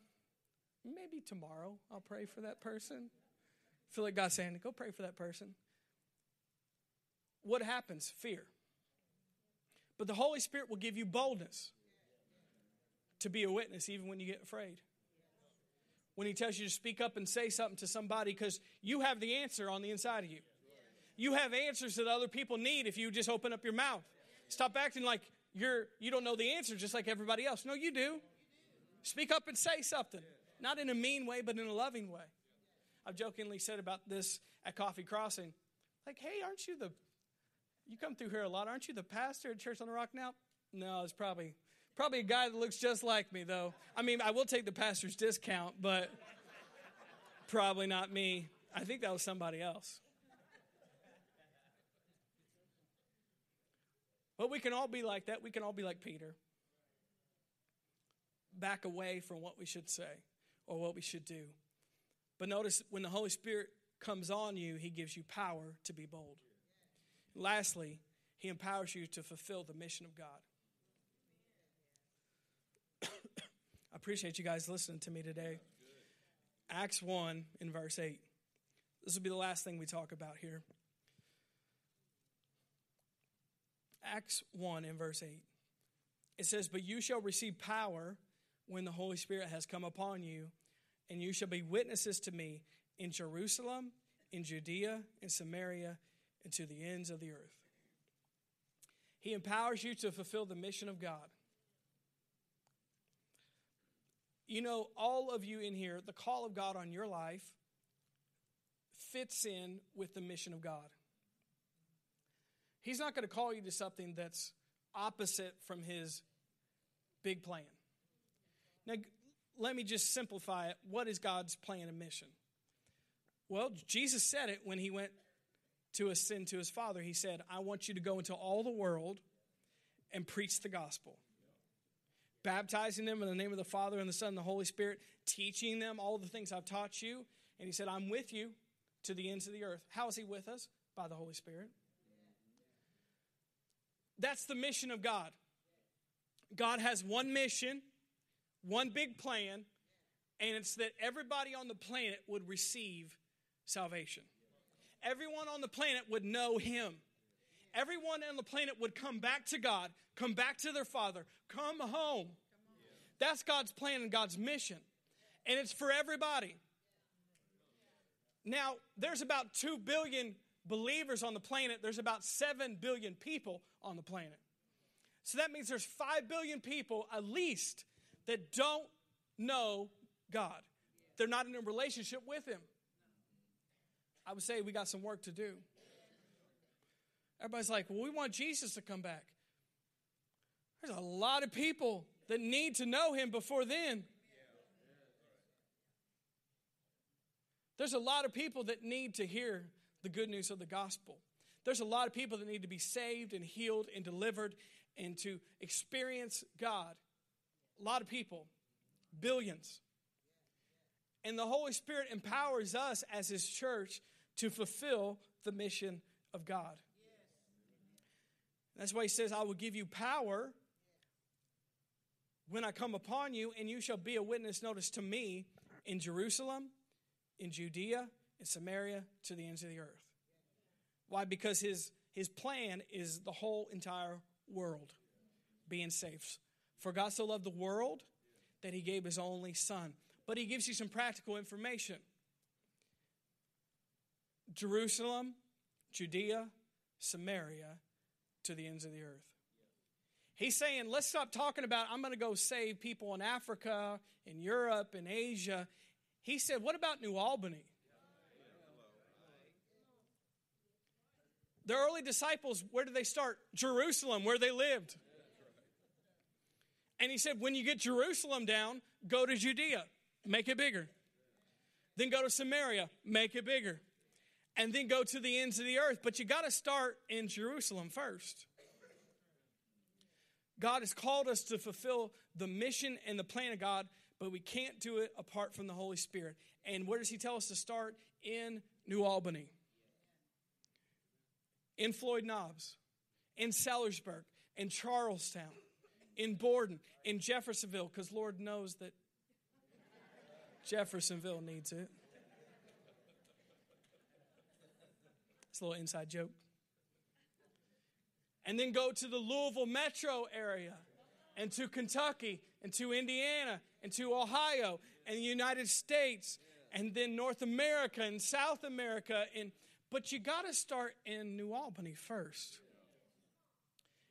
maybe tomorrow I'll pray for that person. Feel like God's saying, go pray for that person. What happens? Fear. But the Holy Spirit will give you boldness to be a witness even when you get afraid. When He tells you to speak up and say something to somebody because you have the answer on the inside of you. You have answers that other people need if you just open up your mouth. Stop acting like you're you don't know the answer just like everybody else. No, you do. Speak up and say something. Not in a mean way, but in a loving way. I've jokingly said about this at Coffee Crossing. Like, hey, aren't you the you come through here a lot, aren't you the pastor at Church on the Rock now? No, it's probably probably a guy that looks just like me though. I mean, I will take the pastor's discount, but probably not me. I think that was somebody else. But we can all be like that. We can all be like Peter. Back away from what we should say or what we should do. But notice when the Holy Spirit comes on you, he gives you power to be bold. Lastly, he empowers you to fulfill the mission of God. I appreciate you guys listening to me today. Acts 1 in verse 8. This will be the last thing we talk about here. Acts 1 in verse 8. It says, But you shall receive power when the Holy Spirit has come upon you, and you shall be witnesses to me in Jerusalem, in Judea, in Samaria, and to the ends of the earth. He empowers you to fulfill the mission of God. You know, all of you in here, the call of God on your life fits in with the mission of God. He's not going to call you to something that's opposite from his big plan. Now, let me just simplify it. What is God's plan and mission? Well, Jesus said it when he went to ascend to his Father. He said, I want you to go into all the world and preach the gospel, baptizing them in the name of the Father and the Son and the Holy Spirit, teaching them all the things I've taught you. And he said, I'm with you to the ends of the earth. How is he with us? By the Holy Spirit. That's the mission of God. God has one mission, one big plan, and it's that everybody on the planet would receive salvation. Everyone on the planet would know Him. Everyone on the planet would come back to God, come back to their Father, come home. That's God's plan and God's mission. And it's for everybody. Now, there's about 2 billion believers on the planet, there's about 7 billion people on the planet. So that means there's 5 billion people at least that don't know God. They're not in a relationship with Him. I would say we got some work to do. Everybody's like, well, we want Jesus to come back. There's a lot of people that need to know him before then. There's a lot of people that need to hear the good news of the gospel. There's a lot of people that need to be saved and healed and delivered and to experience God. A lot of people, billions. And the Holy Spirit empowers us as His church to fulfill the mission of God. That's why He says, I will give you power when I come upon you, and you shall be a witness, notice, to me in Jerusalem, in Judea, in Samaria, to the ends of the earth. Why? Because his, his plan is the whole entire world being saved. For God so loved the world that he gave his only son. But he gives you some practical information Jerusalem, Judea, Samaria, to the ends of the earth. He's saying, let's stop talking about, I'm going to go save people in Africa, in Europe, in Asia. He said, what about New Albany? The early disciples, where did they start? Jerusalem, where they lived. And he said, when you get Jerusalem down, go to Judea, make it bigger. Then go to Samaria, make it bigger. And then go to the ends of the earth. But you got to start in Jerusalem first. God has called us to fulfill the mission and the plan of God, but we can't do it apart from the Holy Spirit. And where does He tell us to start? In New Albany, in Floyd Knobs, in Sellersburg, in Charlestown, in Borden, in Jeffersonville, because Lord knows that Jeffersonville needs it. It's a little inside joke and then go to the Louisville metro area and to Kentucky and to Indiana and to Ohio and the United States and then North America and South America and but you got to start in New Albany first.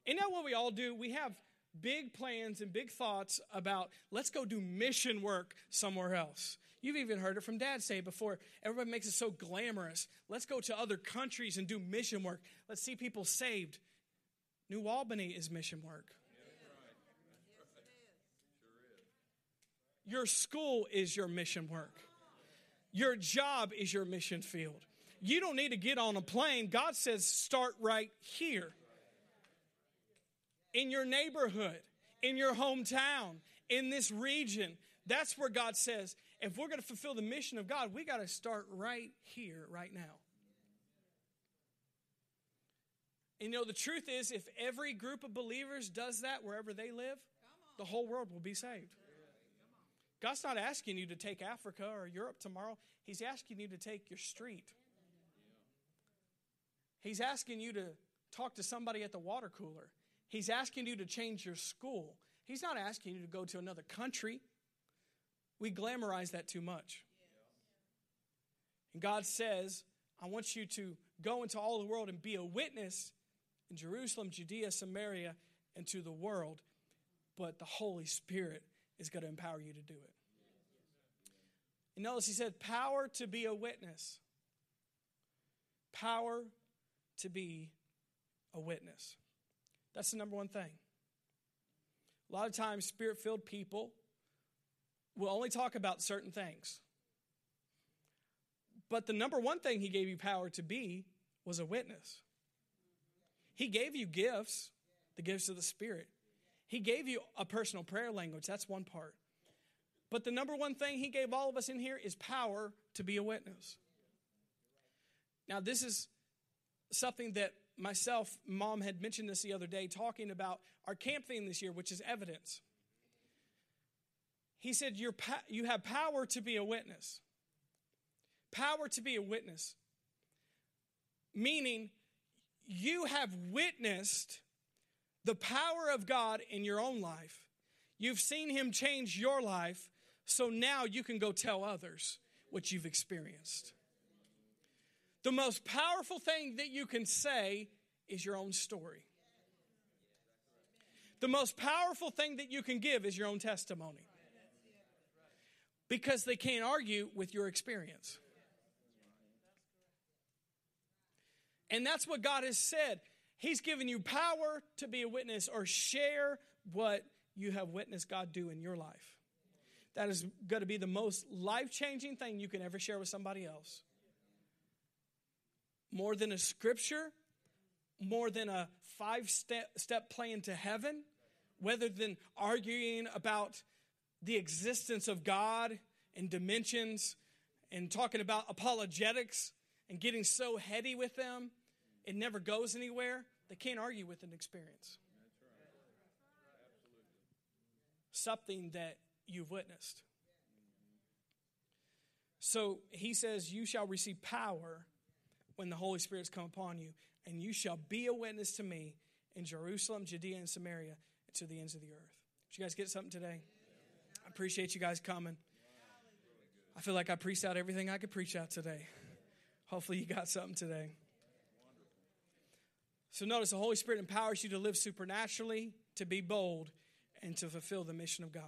Isn't that what we all do? We have big plans and big thoughts about let's go do mission work somewhere else. You've even heard it from dad say before. Everybody makes it so glamorous. Let's go to other countries and do mission work. Let's see people saved. New Albany is mission work. Your school is your mission work. Your job is your mission field. You don't need to get on a plane. God says start right here. In your neighborhood, in your hometown, in this region. That's where God says, if we're going to fulfill the mission of God, we got to start right here, right now. And you know, the truth is, if every group of believers does that wherever they live, the whole world will be saved. God's not asking you to take Africa or Europe tomorrow, He's asking you to take your street. He's asking you to talk to somebody at the water cooler. He's asking you to change your school. He's not asking you to go to another country. We glamorize that too much. And God says, I want you to go into all the world and be a witness in Jerusalem, Judea, Samaria, and to the world. But the Holy Spirit is going to empower you to do it. And notice he said, power to be a witness. Power to be a witness. That's the number one thing. A lot of times, spirit filled people will only talk about certain things. But the number one thing he gave you power to be was a witness. He gave you gifts, the gifts of the Spirit. He gave you a personal prayer language. That's one part. But the number one thing He gave all of us in here is power to be a witness. Now, this is something that myself, mom had mentioned this the other day, talking about our camp theme this year, which is evidence. He said, You're, You have power to be a witness. Power to be a witness. Meaning, you have witnessed the power of God in your own life. You've seen Him change your life, so now you can go tell others what you've experienced. The most powerful thing that you can say is your own story. The most powerful thing that you can give is your own testimony. Because they can't argue with your experience. And that's what God has said. He's given you power to be a witness or share what you have witnessed God do in your life. That is going to be the most life changing thing you can ever share with somebody else. More than a scripture, more than a five step, step plan to heaven, rather than arguing about the existence of God and dimensions and talking about apologetics and getting so heady with them, it never goes anywhere. They can't argue with an experience. Something that you've witnessed. So he says, You shall receive power when the Holy Spirit's come upon you, and you shall be a witness to me in Jerusalem, Judea, and Samaria, and to the ends of the earth. Did you guys get something today? I appreciate you guys coming. I feel like I preached out everything I could preach out today. Hopefully, you got something today. So, notice the Holy Spirit empowers you to live supernaturally, to be bold, and to fulfill the mission of God.